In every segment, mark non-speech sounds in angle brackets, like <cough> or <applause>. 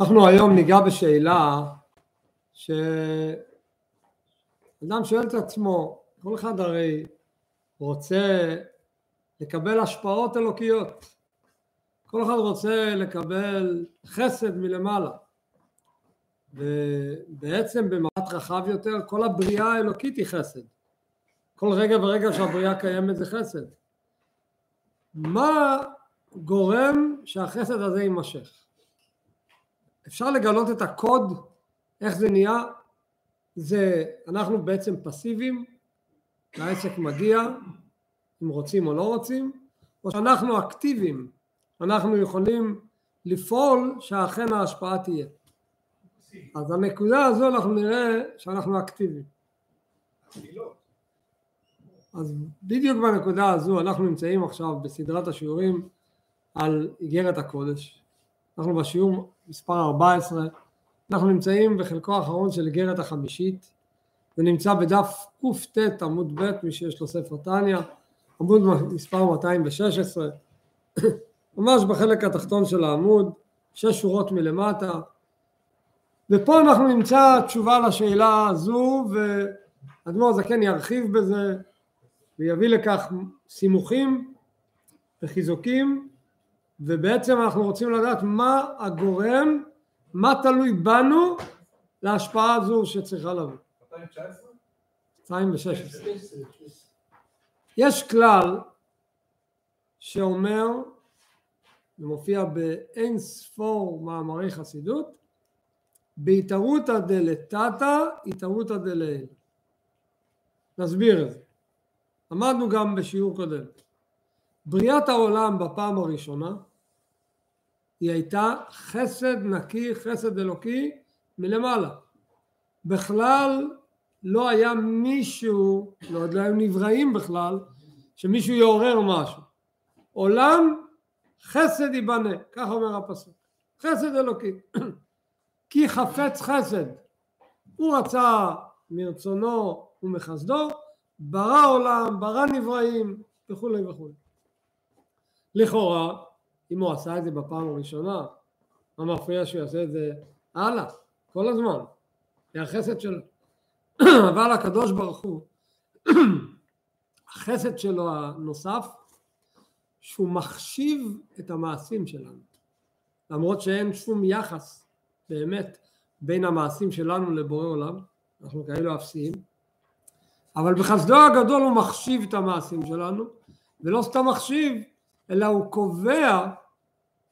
אנחנו היום ניגע בשאלה שאדם שואל את עצמו, כל אחד הרי רוצה לקבל השפעות אלוקיות, כל אחד רוצה לקבל חסד מלמעלה. ובעצם במבט רחב יותר כל הבריאה האלוקית היא חסד. כל רגע ורגע שהבריאה קיימת זה חסד. מה גורם שהחסד הזה יימשך אפשר לגלות את הקוד איך זה נהיה? זה אנחנו בעצם פסיביים העסק מגיע אם רוצים או לא רוצים או שאנחנו אקטיביים. אנחנו יכולים לפעול שאכן ההשפעה תהיה. אז הנקודה הזו אנחנו נראה שאנחנו אקטיביים. אז בדיוק בנקודה הזו אנחנו נמצאים עכשיו בסדרת השיעורים על איגרת הקודש אנחנו בשיעור מספר 14 אנחנו נמצאים בחלקו האחרון של איגרת החמישית. זה נמצא בדף קט עמוד ב' מי שיש לו ספר תניא עמוד מספר 216 <coughs> ממש בחלק התחתון של העמוד שש שורות מלמטה. ופה אנחנו נמצא תשובה לשאלה הזו ואדמו"ר זקן ירחיב בזה ויביא לכך סימוכים וחיזוקים ובעצם אנחנו רוצים לדעת מה הגורם, מה תלוי בנו להשפעה הזו שצריכה לבוא. 2016. יש כלל שאומר, זה מופיע באין ספור מאמרי חסידות, בהתערותא דלתתא התערותא דלעיל. נסביר את זה. למדנו גם בשיעור קודם. בריאת העולם בפעם הראשונה היא הייתה חסד נקי, חסד אלוקי מלמעלה. בכלל לא היה מישהו, לא עוד לא היו נבראים בכלל, שמישהו יעורר משהו. עולם חסד ייבנה, כך אומר הפסוק. חסד אלוקי. <clears throat> כי חפץ חסד. הוא רצה מרצונו ומחסדו, ברא עולם, ברא נבראים וכולי וכולי. לכאורה, אם הוא עשה את זה בפעם הראשונה, מה מפריע שהוא יעשה את זה הלאה, כל הזמן, זה החסד שלו. <clears throat> אבל הקדוש ברוך הוא, <clears throat> החסד שלו הנוסף, שהוא מחשיב את המעשים שלנו. למרות שאין שום יחס באמת בין המעשים שלנו לבורא עולם, אנחנו כאלו אפסיים, אבל בחסדו הגדול הוא מחשיב את המעשים שלנו, ולא סתם מחשיב, אלא הוא קובע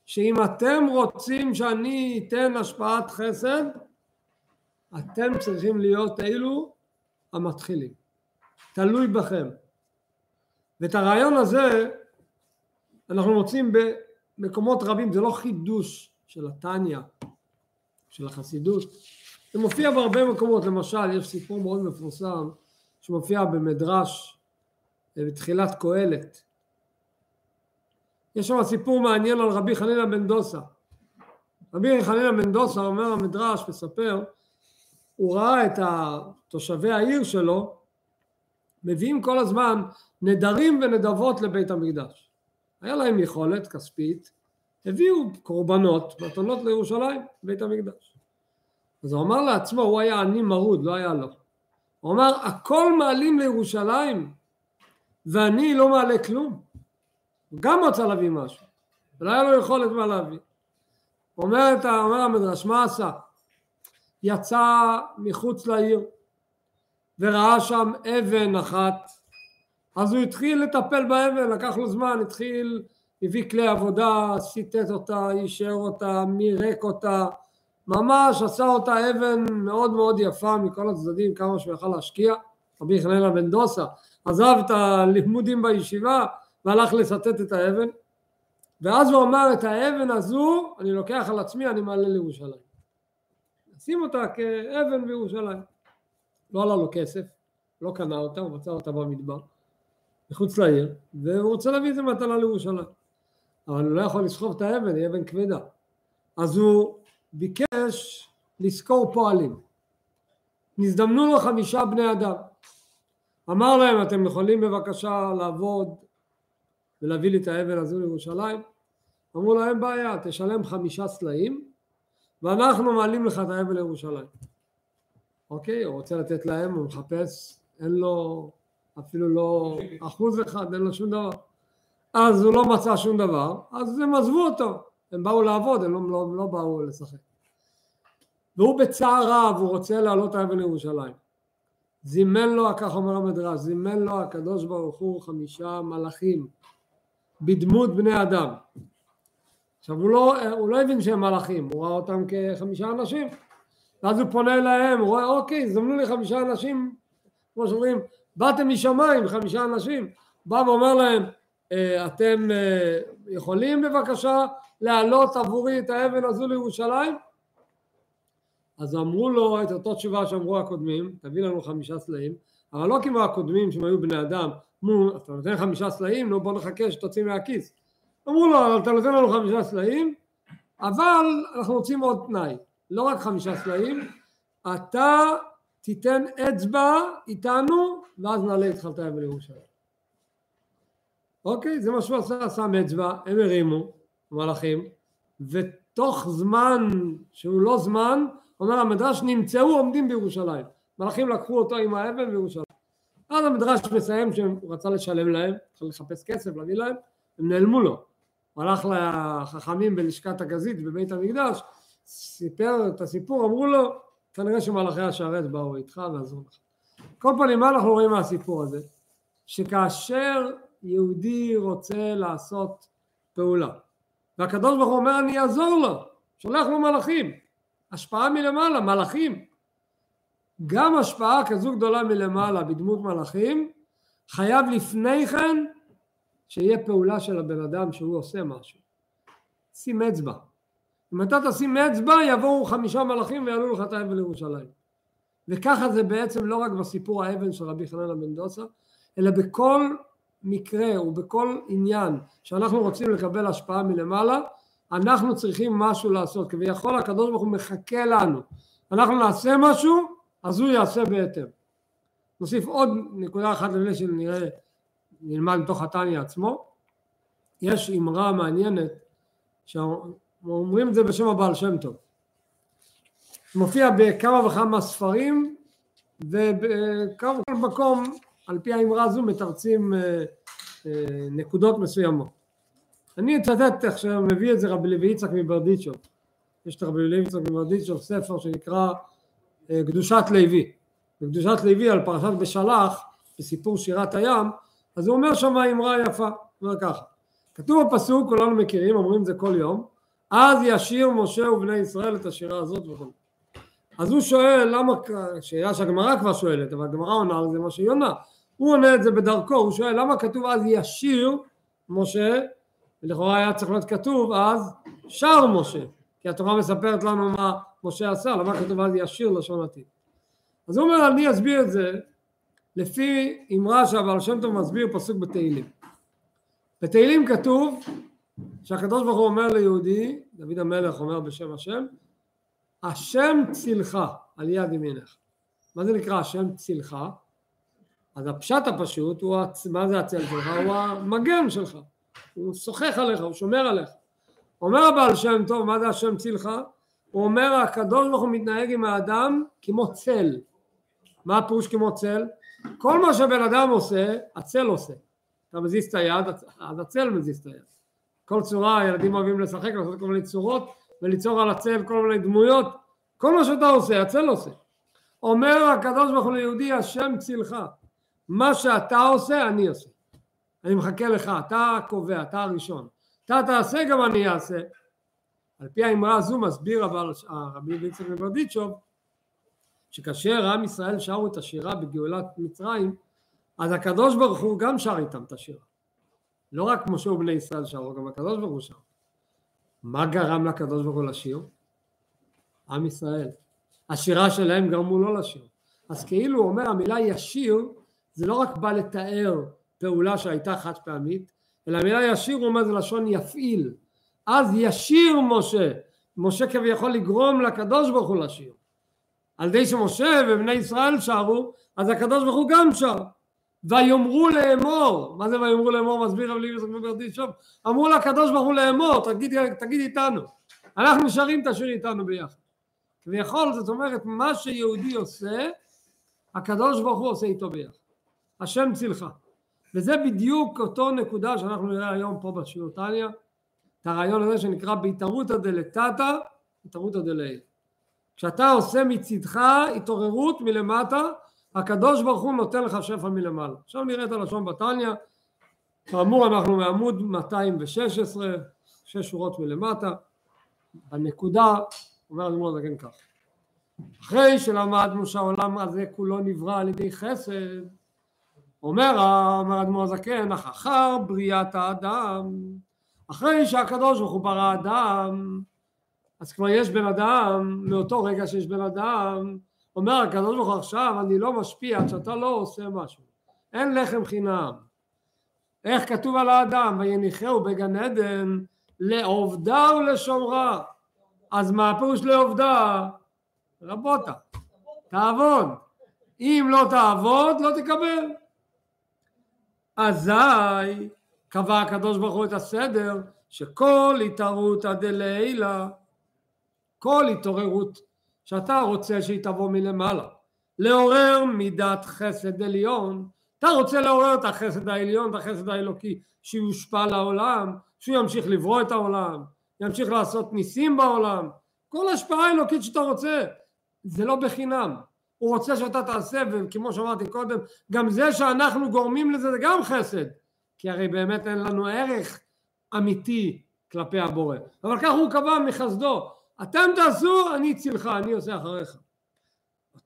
שאם אתם רוצים שאני אתן השפעת חסד, אתם צריכים להיות אלו המתחילים. תלוי בכם. ואת הרעיון הזה אנחנו מוצאים במקומות רבים, זה לא חידוש של התניא, של החסידות, זה מופיע בהרבה מקומות, למשל יש סיפור מאוד מפורסם שמופיע במדרש בתחילת קהלת יש שם סיפור מעניין על רבי חנינא בן דוסה. רבי חנינא בן דוסה אומר המדרש, מספר, הוא ראה את תושבי העיר שלו מביאים כל הזמן נדרים ונדבות לבית המקדש. היה להם יכולת כספית, הביאו קורבנות, מתנות לירושלים, בית המקדש. אז הוא אמר לעצמו, הוא היה עני מרוד, לא היה לו. הוא אמר, הכל מעלים לירושלים ואני לא מעלה כלום. הוא גם רצה להביא משהו, ולא היה לו יכולת מה להביא. אומר, אומר המדרש, מה עשה? יצא מחוץ לעיר וראה שם אבן אחת, אז הוא התחיל לטפל באבן, לקח לו זמן, התחיל, הביא כלי עבודה, סיטט אותה, אישר אותה, מירק אותה, ממש עשה אותה אבן מאוד מאוד יפה מכל הצדדים, כמה שהוא יכל להשקיע. רבי חננה בן דוסה עזב את הלימודים בישיבה והלך לסטט את האבן, ואז הוא אמר את האבן הזו אני לוקח על עצמי, אני מעלה לירושלים. שים אותה כאבן בירושלים. לא עלה לו כסף, לא קנה אותה, הוא מצא אותה במדבר, מחוץ לעיר, והוא רוצה להביא את זה מתנה לירושלים. אבל הוא לא יכול לסחוב את האבן, היא אבן כבדה. אז הוא ביקש לשכור פועלים. נזדמנו לו חמישה בני אדם. אמר להם, אתם יכולים בבקשה לעבוד ולהביא לי את האבן הזו לירושלים? אמרו לו, אין בעיה, תשלם חמישה סלעים ואנחנו מעלים לך את האבל לירושלים. אוקיי, הוא רוצה לתת להם, הוא מחפש, אין לו אפילו לא אחוז אחד, אין לו שום דבר. אז הוא לא מצא שום דבר, אז הם עזבו אותו, הם באו לעבוד, הם לא, לא, לא באו לשחק. והוא בצער רב, הוא רוצה לעלות האבן לירושלים. זימן לו, כך אומר המדרש, זימן לו הקדוש ברוך הוא חמישה מלאכים בדמות בני אדם. עכשיו הוא לא, הוא לא הבין שהם מלאכים, הוא ראה אותם כחמישה אנשים. ואז הוא פונה אליהם, הוא רואה אוקיי, זמנו לי חמישה אנשים, כמו שאומרים, באתם משמיים, חמישה אנשים, בא ואומר להם, אה, אתם אה, יכולים בבקשה להעלות עבורי את האבן הזו לירושלים? אז אמרו לו את אותו תשובה שאמרו הקודמים, תביא לנו חמישה סלעים, אבל לא כמו הקודמים שהם היו בני אדם, אמרו, אתה נותן חמישה סלעים, נו בוא נחכה שתוציא מהכיס. אמרו לו, אתה נותן לנו חמישה סלעים, אבל אנחנו רוצים עוד תנאי, לא רק חמישה סלעים, אתה תיתן אצבע איתנו, ואז נעלה איתך את האבן לירושלים. אוקיי, זה מה שהוא עשה, שם אצבע, הם הרימו, המלאכים, ותוך זמן שהוא לא זמן, אומר המדרש, נמצאו עומדים בירושלים. מלאכים לקחו אותו עם האבן בירושלים. אז המדרש מסיים שהוא רצה לשלם להם, צריך לחפש כסף, להביא להם, הם נעלמו לו. הוא הלך לחכמים בלשכת הגזית בבית המקדש, סיפר את הסיפור, אמרו לו, כנראה שמלאכי השרת באו איתך ועזרו לך. כל פנים, מה אנחנו רואים מהסיפור הזה? שכאשר יהודי רוצה לעשות פעולה. והקדוש ברוך הוא אומר אני אעזור לו, שולח לו מלאכים, השפעה מלמעלה, מלאכים. גם השפעה כזו גדולה מלמעלה בדמות מלאכים, חייב לפני כן שיהיה פעולה של הבן אדם שהוא עושה משהו. שים אצבע. אם אתה תשים אצבע יבואו חמישה מלאכים ויעלו לך את האבן לירושלים. וככה זה בעצם לא רק בסיפור האבן של רבי חננה בן דוסה, אלא בכל מקרה ובכל עניין שאנחנו רוצים לקבל השפעה מלמעלה, אנחנו צריכים משהו לעשות, כביכול הקדוש ברוך הוא מחכה לנו, אנחנו נעשה משהו, אז הוא יעשה בהתאם. נוסיף עוד נקודה אחת לפני שנראה, נלמד מתוך התניא עצמו, יש אמרה מעניינת, שאומרים את זה בשם הבעל שם טוב, מופיע בכמה וכמה ספרים ובכמה מקום על פי האמרה הזו מתרצים אה, אה, נקודות מסוימות. אני אצטט איך שמביא את זה רבי לוי יצחק מברדיצ'וב. יש את רבי לוי יצחק מברדיצ'וב ספר שנקרא קדושת לוי. בקדושת לוי על פרשת בשלח, בסיפור שירת הים, אז הוא אומר שם אמרה יפה, הוא אומר ככה, כתוב בפסוק, כולנו מכירים, אומרים את זה כל יום, אז ישיר משה ובני ישראל את השירה הזאת וכו'. אז הוא שואל למה, שאלה שהגמרא כבר שואלת, אבל הגמרא עונה על זה מה שהיא עונה, הוא עונה את זה בדרכו, הוא שואל למה כתוב אז ישיר משה, ולכאורה היה צריך להיות כתוב אז שר משה, כי התורה מספרת לנו מה משה עשה, למה כתוב אז ישיר לשון עתיד. אז הוא אומר אני אסביר את זה לפי אמרה שהבעל שם טוב מסביר פסוק בתהילים. בתהילים כתוב שהקדוש ברוך הוא אומר ליהודי, דוד המלך אומר בשם השם, השם צילך על יד ימינך. מה זה נקרא השם צילך? אז הפשט הפשוט הוא, מה זה הצל שלך? הוא המגן שלך, הוא שוחח עליך, הוא שומר עליך. אומר הבעל שם טוב, מה זה השם צילך? הוא אומר הקדוש ברוך הוא מתנהג עם האדם כמו צל. מה הפירוש כמו צל? כל מה שבן אדם עושה, הצל עושה. אתה מזיז את היד, אז הצל מזיז את היד. כל צורה, הילדים אוהבים לשחק, לעשות כל מיני צורות וליצור על הצל כל מיני דמויות. כל מה שאתה עושה, הצל עושה. אומר הקדוש ברוך הוא ליהודי, השם צילך. מה שאתה עושה אני עושה. אני מחכה לך, אתה הקובע, אתה הראשון. אתה תעשה גם אני אעשה. על פי האמרה הזו מסביר אבל הרבי ויצחק מברדיצ'וב שכאשר עם ישראל שרו את השירה בגאולת מצרים אז הקדוש ברוך הוא גם שר איתם את השירה. לא רק משה ובני ישראל שרו, גם הקדוש ברוך הוא שר. מה גרם לקדוש ברוך הוא לשיר? עם ישראל. השירה שלהם גרמו לא לשיר. אז כאילו הוא אומר המילה ישיר זה לא רק בא לתאר פעולה שהייתה חד פעמית, אלא המילה ישיר הוא אומר זה לשון יפעיל. אז ישיר משה, משה כביכול לגרום לקדוש ברוך הוא לשיר. על ידי שמשה ובני ישראל שרו, אז הקדוש ברוך הוא גם שר. ויאמרו לאמור, מה זה ויאמרו לאמור מסביר רב ליבי זכרונו ברדישוב? אמרו לקדוש ברוך הוא לאמור, תגיד, תגיד איתנו. אנחנו נשארים את השיר איתנו ביחד. כביכול זאת אומרת מה שיהודי עושה הקדוש ברוך הוא עושה איתו ביחד. השם צילך. וזה בדיוק אותו נקודה שאנחנו נראה היום פה בשיעור טניה, את הרעיון הזה שנקרא בהתערותא דלתתא, התערותא דלעיל. כשאתה עושה מצידך התעוררות מלמטה, הקדוש ברוך הוא נותן לך שפע מלמעלה. עכשיו נראה את הלשון בתניא, כאמור אנחנו מעמוד 216, שש שורות מלמטה, הנקודה, אומר אדמו"ר הזקן כך, אחרי שלמדנו שהעולם הזה כולו נברא על ידי חסד, אומר, אומר אדמו"ר הזקן, אחר בריאת האדם, אחרי שהקדוש ברוך הוא ברא אדם, אז כבר יש בן אדם, מאותו רגע שיש בן אדם, אומר הקדוש ברוך הוא עכשיו אני לא משפיע עד שאתה לא עושה משהו, אין לחם חינם. איך כתוב על האדם, ויניחהו בגן עדן לעובדה ולשומרה. אז מה הפירוש לעובדה? רבותה, תעבוד. אם לא תעבוד, לא תקבל. אזי קבע הקדוש ברוך הוא את הסדר שכל התערותא דלעילא, כל התעוררות שאתה רוצה שהיא תבוא מלמעלה, לעורר מידת חסד עליון, אתה רוצה לעורר את החסד העליון, את החסד האלוקי, שיושפע לעולם, שהוא ימשיך לברוא את העולם, ימשיך לעשות ניסים בעולם, כל השפעה אלוקית שאתה רוצה, זה לא בחינם. הוא רוצה שאתה תעשה, וכמו שאמרתי קודם, גם זה שאנחנו גורמים לזה זה גם חסד, כי הרי באמת אין לנו ערך אמיתי כלפי הבורא. אבל כך הוא קבע מחסדו, אתם תעשו, אני אצילך, אני עושה אחריך.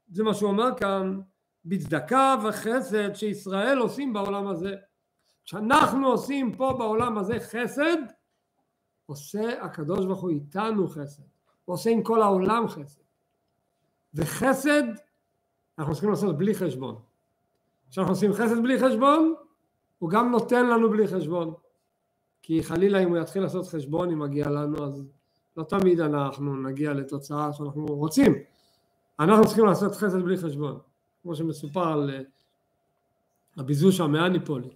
זה מה שהוא אומר כאן, בצדקה וחסד שישראל עושים בעולם הזה. כשאנחנו עושים פה בעולם הזה חסד, עושה הקדוש ברוך הוא איתנו חסד. הוא עושה עם כל העולם חסד. וחסד אנחנו צריכים לעשות בלי חשבון. כשאנחנו עושים חסד בלי חשבון, הוא גם נותן לנו בלי חשבון. כי חלילה אם הוא יתחיל לעשות חשבון אם מגיע לנו אז לא תמיד אנחנו נגיע לתוצאה שאנחנו רוצים. אנחנו צריכים לעשות חסד בלי חשבון. כמו שמסופר על אה, רבי זושה מאניפולי,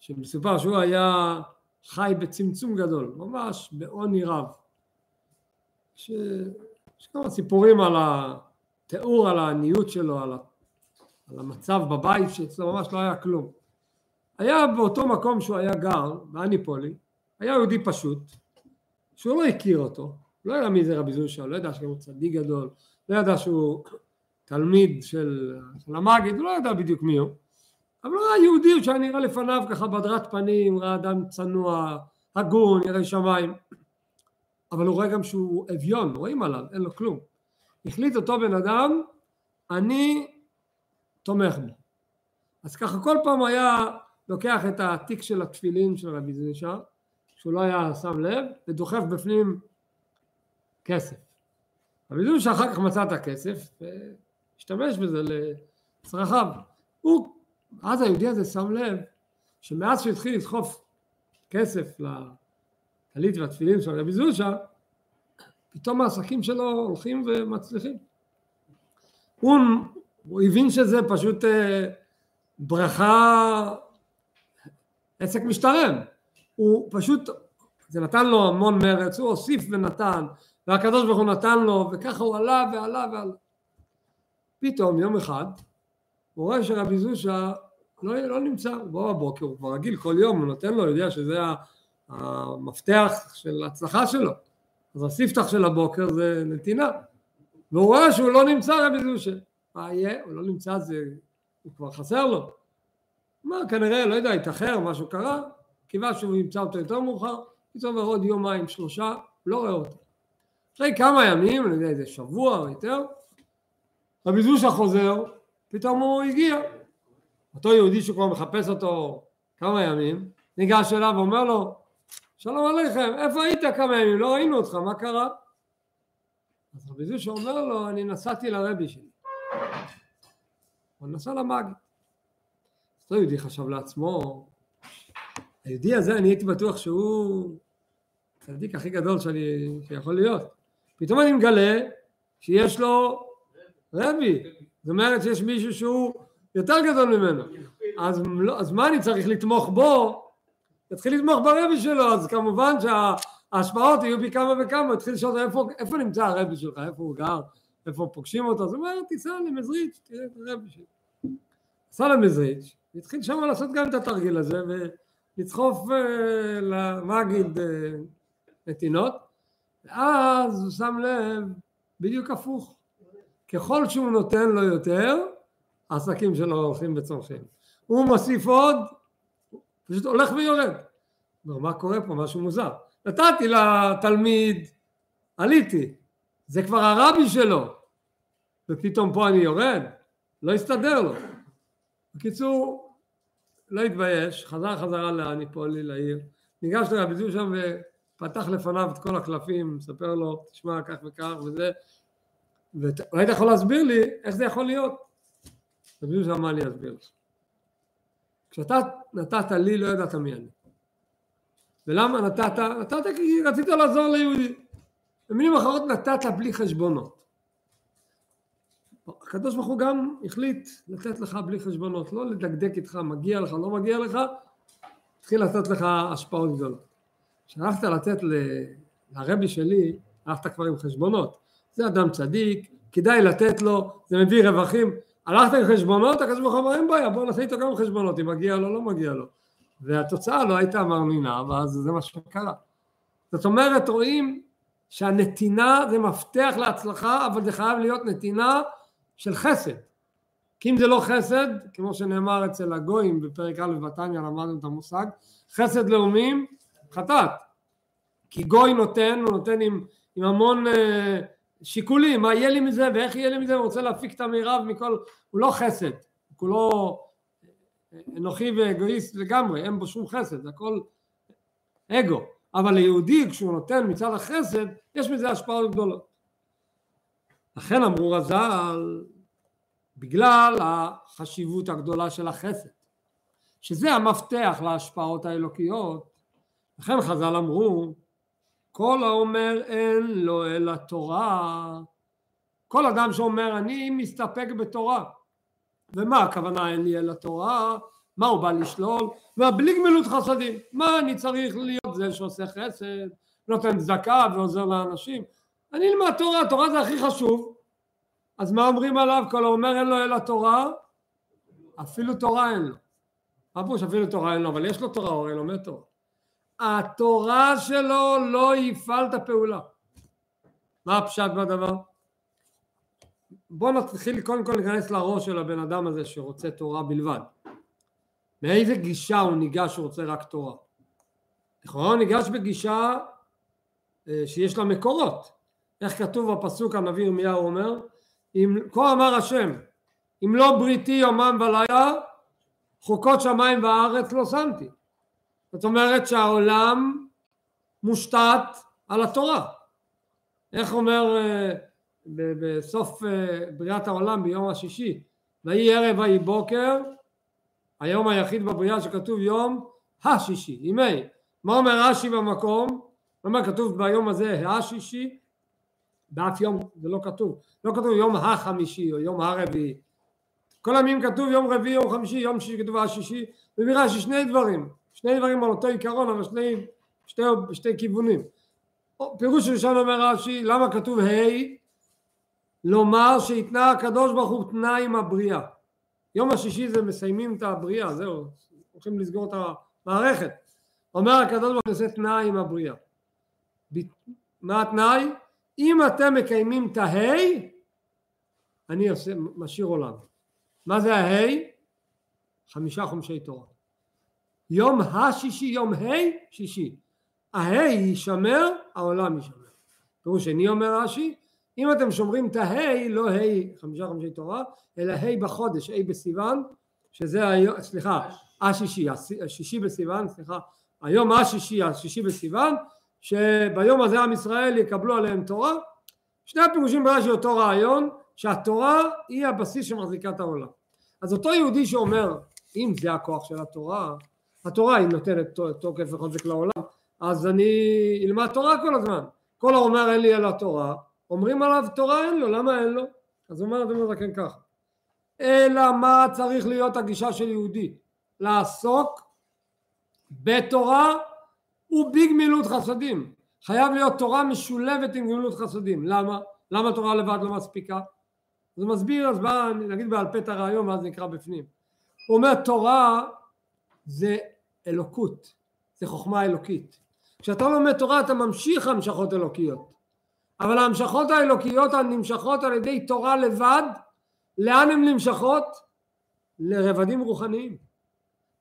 שמסופר שהוא היה חי בצמצום גדול, ממש בעוני רב. ש... יש כמה סיפורים על התיאור על העניות שלו, על, ה... על המצב בבית שאצלו ממש לא היה כלום. היה באותו מקום שהוא היה גר, באניפולי, היה יהודי פשוט, שהוא לא הכיר אותו, לא ידע מי זה רבי זושה, לא ידע שהוא צדיק גדול, לא ידע שהוא תלמיד של, של המגיד, הוא לא ידע בדיוק מי הוא, אבל הוא היה יהודי שהיה נראה לפניו ככה בדרת פנים, ראה אדם צנוע, הגון, ירא שמיים, אבל הוא רואה גם שהוא אביון, רואים עליו, אין לו כלום. החליט אותו בן אדם, אני תומך בו. אז ככה כל פעם היה לוקח את התיק של התפילין של רבי זישה, שהוא לא היה שם לב, ודוחף בפנים כסף. רבי זישה אחר כך מצא את הכסף, והשתמש בזה לצרכיו. הוא, אז היהודי הזה שם לב, שמאז שהתחיל לדחוף כסף לטלית והתפילין של רבי זושה, פתאום העסקים שלו הולכים ומצליחים. הוא, הוא הבין שזה פשוט אה, ברכה, עסק משתלם. הוא פשוט, זה נתן לו המון מרץ, הוא הוסיף ונתן, והקדוש ברוך הוא נתן לו, וככה הוא עלה ועלה ועלה. פתאום יום אחד הוא רואה שרבי זושה לא, לא נמצא, הוא בא בבוקר, הוא כבר רגיל כל יום, הוא נותן לו, הוא יודע שזה המפתח של ההצלחה שלו. אז הספתח של הבוקר זה נתינה. והוא רואה שהוא לא נמצא רבי זושה. מה יהיה? הוא לא נמצא, זה, הוא כבר חסר לו. מה, כנראה, לא יודע, התאחר, משהו קרה, קיווה שהוא ימצא אותו יותר מאוחר, פתאום עוד יומיים, שלושה, לא רואה אותו. אחרי כמה ימים, אני יודע, איזה שבוע או יותר, רבי זושה חוזר, פתאום הוא הגיע. אותו יהודי שכבר מחפש אותו כמה ימים, ניגש אליו ואומר לו, שלום עליכם, איפה היית כמה ימים? לא ראינו אותך, מה קרה? אז רבי זושה אומר לו, אני נסעתי לרבי שלי. הוא נסע למאגי. אז אותו יהודי חשב לעצמו, היהודי הזה, אני הייתי בטוח שהוא הצדיק הכי גדול שאני, שיכול להיות. פתאום אני מגלה שיש לו רבי. זאת אומרת שיש מישהו שהוא יותר גדול ממנו. אז, לא, אז מה אני צריך לתמוך בו? תתחיל לתמוך ברבי שלו, אז כמובן ההשפעות יהיו פי כמה וכמה, התחיל לשאול איפה, איפה נמצא הרבי שלך, איפה הוא גר, איפה פוגשים אותו, אז הוא אומר, תיסע למזריץ', תראה את הרבי שלי. נסע למזריץ', והתחיל שם לעשות גם את התרגיל הזה, ולדחוף אה, למגיד אה, נתינות, ואז הוא שם לב, בדיוק הפוך. ככל שהוא נותן לו יותר, העסקים שלו הולכים וצומחים. הוא מוסיף עוד, פשוט הולך ויורד. מה קורה פה? משהו מוזר. נתתי לתלמיד, עליתי, זה כבר הרבי שלו, ופתאום פה אני יורד, לא הסתדר לו. בקיצור, לא התבייש, חזר חזרה לאניפולי, לעיר, ניגש לרבי זו שם ופתח לפניו את כל הקלפים, מספר לו, תשמע, כך וכך וזה, והיית יכול להסביר לי איך זה יכול להיות? רבי זו אמר לי, אסביר לך. כשאתה נתת לי, לא ידעת מי אני. ולמה נתת? נתת כי רצית לעזור ליהודי. במילים אחרות נתת בלי חשבונות. הקדוש ברוך הוא גם החליט לתת לך בלי חשבונות, לא לדקדק איתך, מגיע לך, לא מגיע לך, התחיל לתת לך השפעות גדולות. כשהלכת לתת לרבי שלי, הלכת כבר עם חשבונות. זה אדם צדיק, כדאי לתת לו, זה מביא רווחים. הלכת עם חשבונות, הקדוש ברוך הוא אמר אין בעיה, בוא נעשה איתו גם חשבונות, אם מגיע לו, לא מגיע לו. והתוצאה לא הייתה מרנינה, ואז זה מה שקרה. זאת אומרת, רואים שהנתינה זה מפתח להצלחה, אבל זה חייב להיות נתינה של חסד. כי אם זה לא חסד, כמו שנאמר אצל הגויים בפרק א' בתניא, למדנו את המושג, חסד לאומים, חטאת. כי גוי נותן, הוא נותן עם, עם המון אה, שיקולים, מה יהיה לי מזה ואיך יהיה לי מזה, הוא רוצה להפיק את המירב מכל, הוא לא חסד, הוא כולו אנוכי ואגואיסט לגמרי, אין בו שום חסד, זה הכל אגו. אבל ליהודי כשהוא נותן מצד החסד, יש מזה השפעות גדולות. לכן אמרו רז"ל, בגלל החשיבות הגדולה של החסד, שזה המפתח להשפעות האלוקיות, לכן חז"ל אמרו, כל האומר אין לו אלא תורה, כל אדם שאומר אני מסתפק בתורה, ומה הכוונה אין לי אלא תורה? מה הוא בא לשלול? ובלי גמילות חסדים. מה אני צריך להיות זה שעושה חסד, נותן צדקה ועוזר לאנשים? אני אלמד תורה, תורה זה הכי חשוב. אז מה אומרים עליו? כל האומר אין לו אלא תורה, אפילו תורה אין לו. מה פירוש אפילו תורה אין לו? אבל יש לו תורה, הוא הרי לומד תורה. התורה שלו לא יפעל את הפעולה. מה הפשט בדבר? בואו נתחיל קודם כל להיכנס לראש של הבן אדם הזה שרוצה תורה בלבד. מאיזה גישה הוא ניגש שהוא רוצה רק תורה? לכאורה הוא ניגש בגישה אה, שיש לה מקורות. איך כתוב בפסוק הנביא ירמיהו אומר? אם כה אמר השם אם לא בריתי יומם ולילה חוקות שמיים וארץ לא שמתי. זאת אומרת שהעולם מושתת על התורה. איך אומר אה, בסוף אה, בריאת העולם ביום השישי ויהי ערב ויהי בוקר היום היחיד בבריאה שכתוב יום השישי ימי מה אומר רש"י במקום? הוא אומר כתוב ביום הזה השישי באף יום זה לא כתוב לא כתוב יום החמישי או יום הרביעי כל הימים כתוב יום רביעי יום חמישי יום שישי כתוב השישי מביא רש"י שני דברים שני דברים על אותו עיקרון אבל שני שתי, שתי כיוונים פירוש ראשון אומר רש"י למה כתוב ה' לומר שהתנה הקדוש ברוך הוא תנאי עם הבריאה. יום השישי זה מסיימים את הבריאה, זהו, הולכים לסגור את המערכת. אומר הקדוש ברוך הוא עושה תנאי עם הבריאה. מה התנאי? אם אתם מקיימים את ההי, אני עושה, משאיר עולם. מה זה ההי? חמישה חומשי תורה. יום השישי, יום ה' שישי. ההי יישמר, העולם יישמר. פירוש שני אומר רש"י, אם אתם שומרים את ההי, לא ה' חמישה חמישי תורה, אלא ה' בחודש, ה' בסיוון, שזה היום, סליחה, השישי, השישי בסיוון, סליחה, היום השישי, השישי בסיוון, שביום הזה עם ישראל יקבלו עליהם תורה. שני הפירושים ברש"י אותו רעיון, שהתורה היא הבסיס שמחזיקה את העולם. אז אותו יהודי שאומר, אם זה הכוח של התורה, התורה היא נותנת תוקף וחוזק לעולם, אז אני אלמד תורה כל הזמן. כל האומר אין לי אלא תורה, אומרים עליו תורה אין לו, למה אין לו? אז אומר אדוני זקן ככה, אלא מה צריך להיות הגישה של יהודי? לעסוק בתורה ובגמילות חסדים. חייב להיות תורה משולבת עם גמילות חסדים. למה? למה תורה לבד לא מספיקה? זה מסביר, אז בא, נגיד בעל פה את הרעיון ואז נקרא בפנים. הוא אומר תורה זה אלוקות, זה חוכמה אלוקית. כשאתה לומד תורה אתה ממשיך המשכות אלוקיות. אבל ההמשכות האלוקיות הנמשכות על ידי תורה לבד, לאן הן נמשכות? לרבדים רוחניים.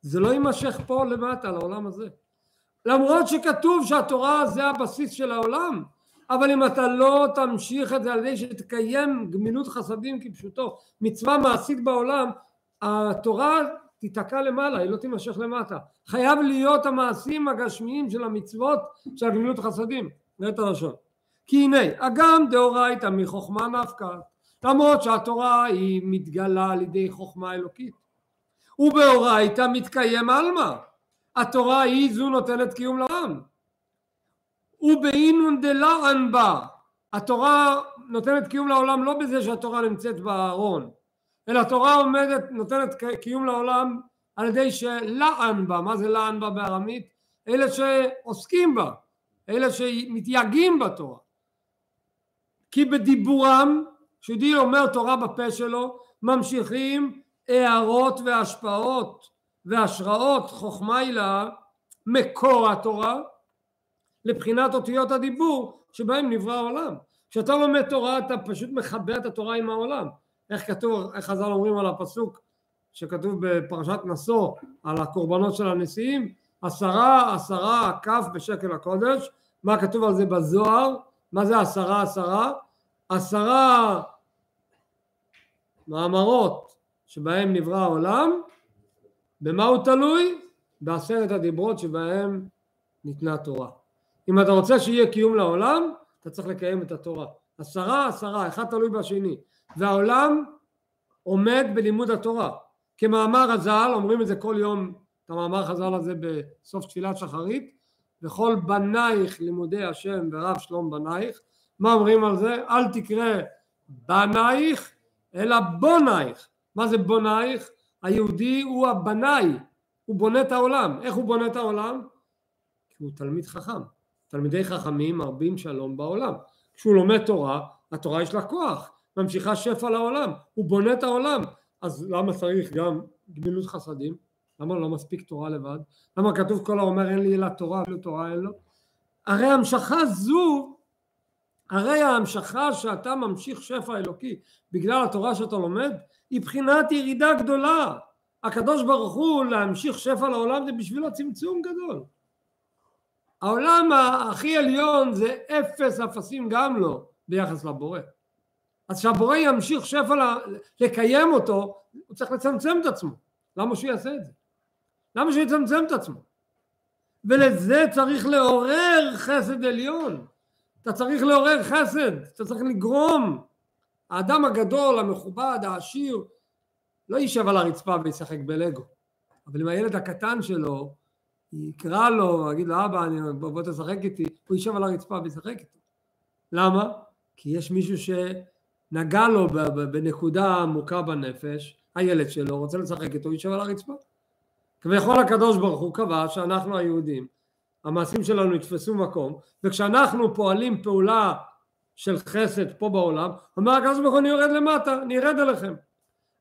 זה לא יימשך פה למטה, לעולם הזה. למרות שכתוב שהתורה זה הבסיס של העולם, אבל אם אתה לא תמשיך את זה על ידי שתקיים גמילות חסדים כפשוטו, מצווה מעשית בעולם, התורה תיתקע למעלה, היא לא תימשך למטה. חייב להיות המעשים הגשמיים של המצוות של הגמילות חסדים. נראה את הלשון. כי הנה, אגם דאורייתא מחוכמה נפקא, למרות שהתורה היא מתגלה על ידי חוכמה אלוקית. ובאורייתא מתקיים עלמא. התורה היא זו נותנת קיום לעם. ובאינון דלען בה. התורה נותנת קיום לעולם לא בזה שהתורה נמצאת בארון, אלא התורה עומדת, נותנת קיום לעולם על ידי שלען בה, מה זה לען בה בארמית? אלה שעוסקים בה, אלה שמתייגעים בתורה. כי בדיבורם, כשיהודי אומר תורה בפה שלו, ממשיכים הערות והשפעות והשראות חוכמה הילה מקור התורה לבחינת אותיות הדיבור שבהם נברא העולם. כשאתה לומד תורה אתה פשוט מכבה את התורה עם העולם. איך כתוב, איך חז"ל אומרים על הפסוק שכתוב בפרשת נשוא על הקורבנות של הנשיאים, עשרה עשרה כף בשקל הקודש, מה כתוב על זה בזוהר, מה זה עשרה עשרה? עשרה מאמרות שבהם נברא העולם, במה הוא תלוי? בעשרת הדיברות שבהם ניתנה תורה. אם אתה רוצה שיהיה קיום לעולם, אתה צריך לקיים את התורה. עשרה עשרה, אחד תלוי בשני. והעולם עומד בלימוד התורה. כמאמר חז"ל, אומרים את זה כל יום, את המאמר חז"ל הזה בסוף תפילת שחרית, וכל בנייך לימודי השם ורב שלום בנייך, מה אומרים על זה? אל תקרא בנייך, אלא בונייך. מה זה בונייך? היהודי הוא הבנאי, הוא בונה את העולם. איך הוא בונה את העולם? כי הוא תלמיד חכם. תלמידי חכמים מרבים שלום בעולם. כשהוא לומד תורה, התורה יש לה כוח, ממשיכה שפע לעולם, הוא בונה את העולם. אז למה צריך גם גמילות חסדים? למה לא מספיק תורה לבד? למה כתוב כל האומר אין לי אלא תורה, אפילו תורה אין לו? הרי המשכה זו, הרי ההמשכה שאתה ממשיך שפע אלוקי בגלל התורה שאתה לומד, היא בחינת ירידה גדולה. הקדוש ברוך הוא להמשיך שפע לעולם זה בשבילו צמצום גדול. העולם הכי עליון זה אפס אפסים גם לא ביחס לבורא. אז שהבורא ימשיך שפע לקיים אותו, הוא צריך לצמצם את עצמו. למה שהוא יעשה את זה? למה שהוא יצמצם את עצמו? ולזה צריך לעורר חסד עליון. אתה צריך לעורר חסד, אתה צריך לגרום. האדם הגדול, המכובד, העשיר, לא יישב על הרצפה וישחק בלגו. אבל אם הילד הקטן שלו יקרא לו, יגיד לו אבא אני, בוא תשחק איתי, הוא יישב על הרצפה וישחק איתו. למה? כי יש מישהו שנגע לו בנקודה עמוקה בנפש, הילד שלו רוצה לשחק איתו, הוא יישב על הרצפה. כביכול הקדוש ברוך הוא קבע שאנחנו היהודים, המעשים שלנו יתפסו מקום, וכשאנחנו פועלים פעולה של חסד פה בעולם, אומר הקדוש ברוך הוא אני יורד למטה, אני ארד אליכם.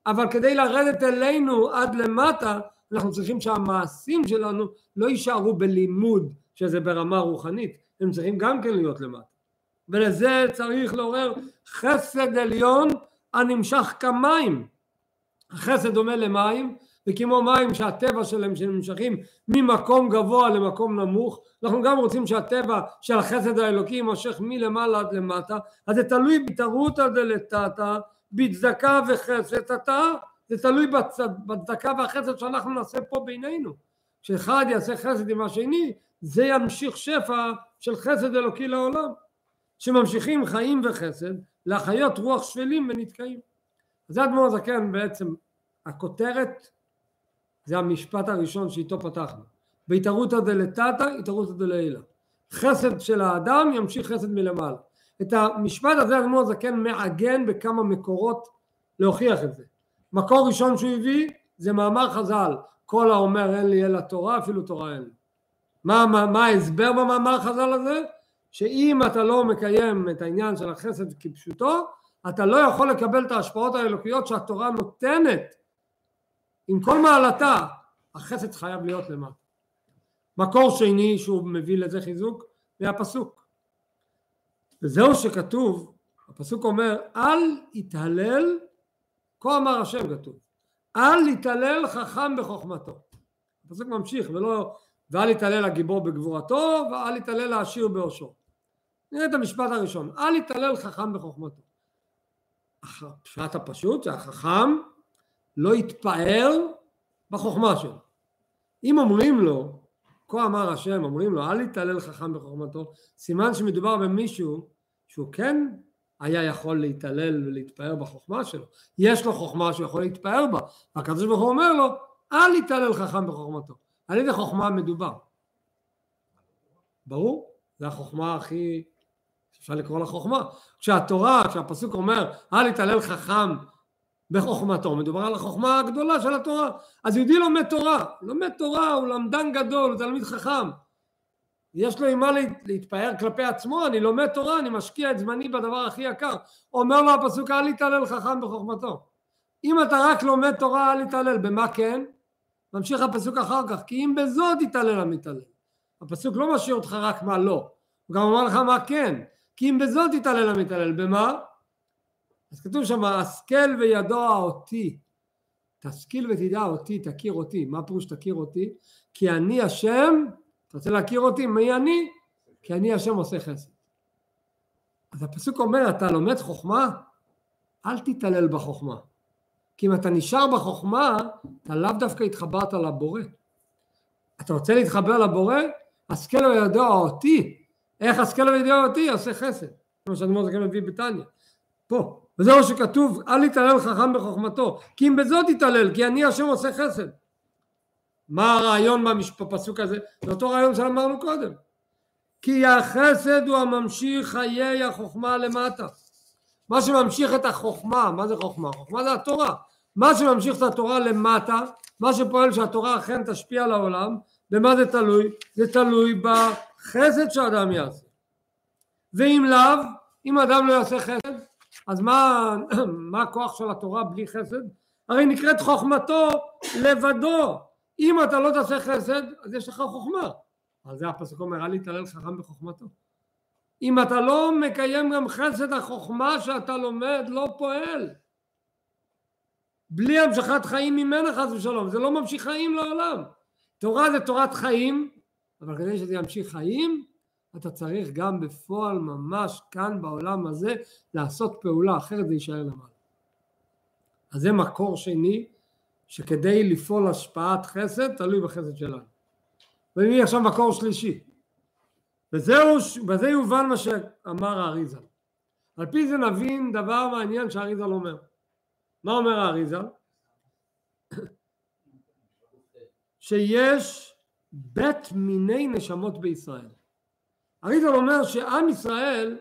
אבל כדי לרדת אלינו עד למטה, אנחנו צריכים שהמעשים שלנו לא יישארו בלימוד שזה ברמה רוחנית, הם צריכים גם כן להיות למטה. ולזה צריך לעורר חסד עליון הנמשך כמים. החסד דומה למים, וכמו מים שהטבע שלהם שנמשכים ממקום גבוה למקום נמוך, אנחנו גם רוצים שהטבע של החסד האלוקי יימשך מלמעלה עד למטה, אז זה תלוי בתרותא דלתתא, בצדקה וחסד אתה זה תלוי בצדקה והחסד שאנחנו נעשה פה בינינו. כשאחד יעשה חסד עם השני, זה ימשיך שפע של חסד אלוקי לעולם. שממשיכים חיים וחסד להחיות רוח שפלים ונתקעים. זה אדמו"ר הזקן בעצם, הכותרת זה המשפט הראשון שאיתו פתחנו. בהתערותא דלתתא, התערותא דלעילא. חסד של האדם ימשיך חסד מלמעלה. את המשפט הזה אדמו"ר הזקן מעגן בכמה מקורות להוכיח את זה. מקור ראשון שהוא הביא זה מאמר חז"ל, כל האומר אין לי אלא תורה, אפילו תורה אין לי. מה, מה, מה ההסבר במאמר חז"ל הזה? שאם אתה לא מקיים את העניין של החסד כפשוטו, אתה לא יכול לקבל את ההשפעות האלוקיות שהתורה נותנת עם כל מעלתה, החסד חייב להיות למטה. מקור שני שהוא מביא לזה חיזוק, זה הפסוק. וזהו שכתוב, הפסוק אומר, אל יתהלל, כה אמר השם כתוב, אל יתהלל חכם בחוכמתו. הפסוק ממשיך, ולא, ואל יתהלל הגיבור בגבורתו, ואל יתהלל העשיר בעושרו. נראה את המשפט הראשון, אל יתהלל חכם בחוכמתו. הפשט הפשוט שהחכם לא יתפאר בחוכמה שלו. אם אומרים לו, כה אמר השם, אומרים לו, אל יתהלל חכם בחוכמתו, סימן שמדובר במישהו שהוא כן היה יכול להתעלל ולהתפאר בחוכמה שלו. יש לו חוכמה שהוא יכול להתפאר בה. הקדוש ברוך הוא אומר לו, אל יתעלל חכם בחוכמתו. על איזה חוכמה מדובר? ברור, זו החוכמה הכי אפשר לקרוא לה חוכמה. כשהתורה, כשהפסוק אומר, אל יתעלל חכם בחוכמתו, מדובר על החוכמה הגדולה של התורה. אז יהודי לומד תורה, לומד תורה, הוא למדן גדול, הוא תלמיד חכם. יש לו עם מה להתפאר כלפי עצמו, אני לומד תורה, אני משקיע את זמני בדבר הכי יקר. אומר לו הפסוק, אל יתעלל חכם בחוכמתו. אם אתה רק לומד תורה, אל יתעלל. במה כן? ממשיך הפסוק אחר כך, כי אם בזאת יתעלל המתעלל. הפסוק לא משאיר אותך רק מה לא, הוא גם אומר לך מה כן. כי אם בזאת יתעלל המתעלל, במה? אז כתוב שם, השכל וידוע אותי. תשכיל ותדע אותי, תכיר אותי. מה פירוש תכיר אותי? כי אני השם, אתה רוצה להכיר אותי? מי אני? כי אני השם עושה חסד. אז הפסוק אומר, אתה לומד חוכמה? אל תתעלל בחוכמה. כי אם אתה נשאר בחוכמה, אתה לאו דווקא התחברת לבורא. אתה רוצה להתחבר לבורא? השכל וידוע אותי. איך השכל וידוע אותי עושה חסד. כמו שאדמו"ר זקן מביא בתניא. פה. וזהו שכתוב, אל יתעלל חכם בחוכמתו, כי אם בזאת יתעלל, כי אני השם עושה חסד. מה הרעיון בפסוק הזה? זה אותו רעיון שאמרנו קודם. כי החסד הוא הממשיך חיי החוכמה למטה. מה שממשיך את החוכמה, מה זה חוכמה? חוכמה זה התורה. מה שממשיך את התורה למטה, מה שפועל שהתורה אכן תשפיע על העולם, במה זה תלוי? זה תלוי בחסד שאדם יעשה. ואם לאו, אם אדם לא יעשה חסד, אז מה, <clears throat> מה הכוח של התורה בלי חסד? הרי נקראת חוכמתו לבדו. אם אתה לא תעשה חסד, אז יש לך חוכמה. על זה הפסוק אומר, אל יתעלל חכם בחוכמתו. אם אתה לא מקיים גם חסד החוכמה שאתה לומד, לא פועל. בלי המשכת חיים ממנה חס ושלום, זה לא ממשיך חיים לעולם. תורה זה תורת חיים, אבל כדי שזה ימשיך חיים, אתה צריך גם בפועל ממש כאן בעולם הזה לעשות פעולה, אחרת זה יישאר למעלה. אז זה מקור שני, שכדי לפעול השפעת חסד, תלוי בחסד שלנו. ומי עכשיו מקור שלישי. וזהו, בזה יובן מה שאמר האריזה. על פי זה נבין דבר מעניין שהאריזה אומר. מה אומר האריזה? <coughs> שיש בית מיני נשמות בישראל. אריזל אומר שעם ישראל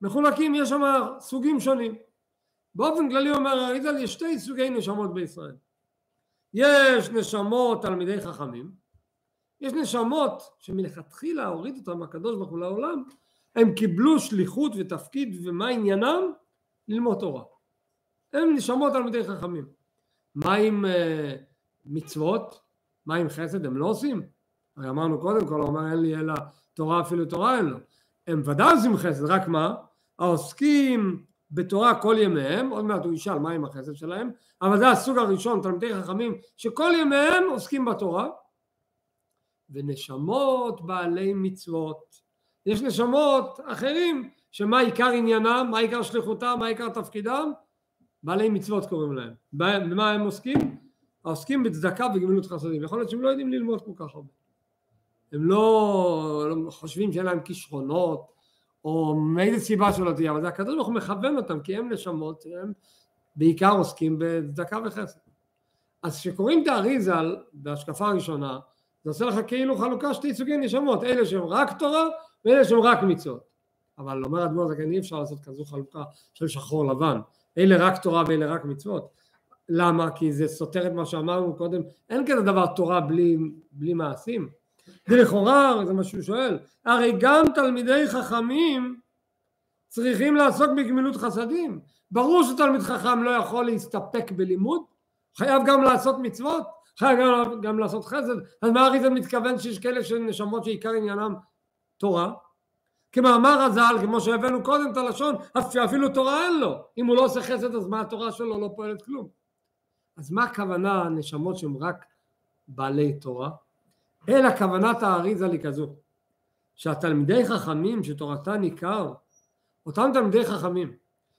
מחולקים, יש שם סוגים שונים. באופן כללי אומר אריזל יש שתי סוגי נשמות בישראל. יש נשמות תלמידי חכמים, יש נשמות שמלכתחילה הוריד אותם הקדוש ברוך הוא לעולם, הם קיבלו שליחות ותפקיד ומה עניינם? ללמוד תורה. הם נשמות תלמידי חכמים. מה עם uh, מצוות? מה עם חסד? הם לא עושים? הרי אמרנו קודם כל, הוא אמר אין לי אלא תורה אפילו תורה אין לו. הם ודאי עושים חסד, רק מה? העוסקים בתורה כל ימיהם, עוד מעט הוא ישאל מה עם החסד שלהם, אבל זה הסוג הראשון, תלמידי חכמים, שכל ימיהם עוסקים בתורה, ונשמות בעלי מצוות. יש נשמות אחרים, שמה עיקר עניינם, מה עיקר שליחותם, מה עיקר תפקידם? בעלי מצוות קוראים להם. במה הם עוסקים? העוסקים בצדקה וגמילות חסדים. יכול להיות שהם לא יודעים ללמוד כל כך הרבה. הם לא, לא חושבים שאין להם כישרונות, או מאיזה סיבה שלא תהיה, אבל זה הקדוש ברוך הוא מכוון אותם, כי הם נשמות, הם בעיקר עוסקים בצדקה וחסד. אז כשקוראים את האריזה בהשקפה הראשונה, זה עושה לך כאילו חלוקה שתי סוגי נשמות, אלה שהם רק תורה ואלה שהם רק מצוות. אבל אומר אדמו"ר זקן אי אפשר לעשות כזו חלוקה של שחור לבן, אלה רק תורה ואלה רק מצוות. למה? כי זה סותר את מה שאמרנו קודם, אין כזה דבר תורה בלי, בלי מעשים. ולכאורה, זה מה שהוא שואל, הרי גם תלמידי חכמים צריכים לעסוק בגמילות חסדים. ברור שתלמיד חכם לא יכול להסתפק בלימוד, חייב גם לעשות מצוות, חייב גם, גם לעשות חסד. אז מה הרי זה מתכוון שיש כאלה של נשמות שעיקר עניינם תורה? כמאמר הז"ל, כמו שהבאנו קודם את הלשון, שאפילו תורה אין לו. אם הוא לא עושה חסד אז מה התורה שלו לא פועלת כלום. אז מה הכוונה נשמות שהן רק בעלי תורה? אלא כוונת האריזה לי כזו, שהתלמידי חכמים שתורתן ניכר, אותם תלמידי חכמים,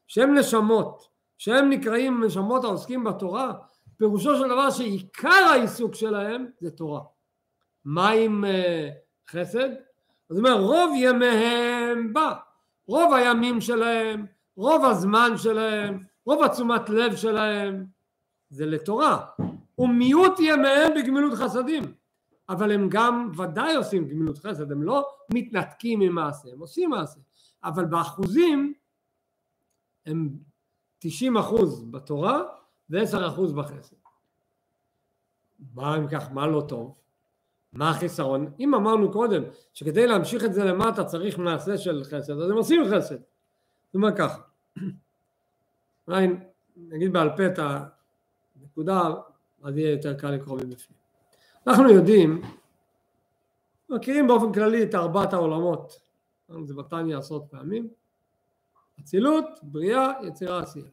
שהם נשמות, שהם נקראים נשמות העוסקים בתורה, פירושו של דבר שעיקר העיסוק שלהם זה תורה. מה עם uh, חסד? זאת אומרת רוב ימיהם בא, רוב הימים שלהם, רוב הזמן שלהם, רוב התשומת לב שלהם זה לתורה, ומיעוט ימיהם בגמילות חסדים, אבל הם גם ודאי עושים גמילות חסד, הם לא מתנתקים ממעשה, הם עושים מעשה, אבל באחוזים הם 90 אחוז בתורה ו-10 אחוז בחסד. מה אם כך, מה לא טוב? מה החיסרון? אם אמרנו קודם שכדי להמשיך את זה למטה צריך מעשה של חסד, אז הם עושים חסד. זאת אומרת ככה, <clears throat> אולי נגיד בעל פה את הנקודה, אז יהיה יותר קל לקרוא מבפנים. אנחנו יודעים, מכירים באופן כללי את ארבעת העולמות, זה בתניא עשרות פעמים, אצילות, בריאה, יצירה, עשייה.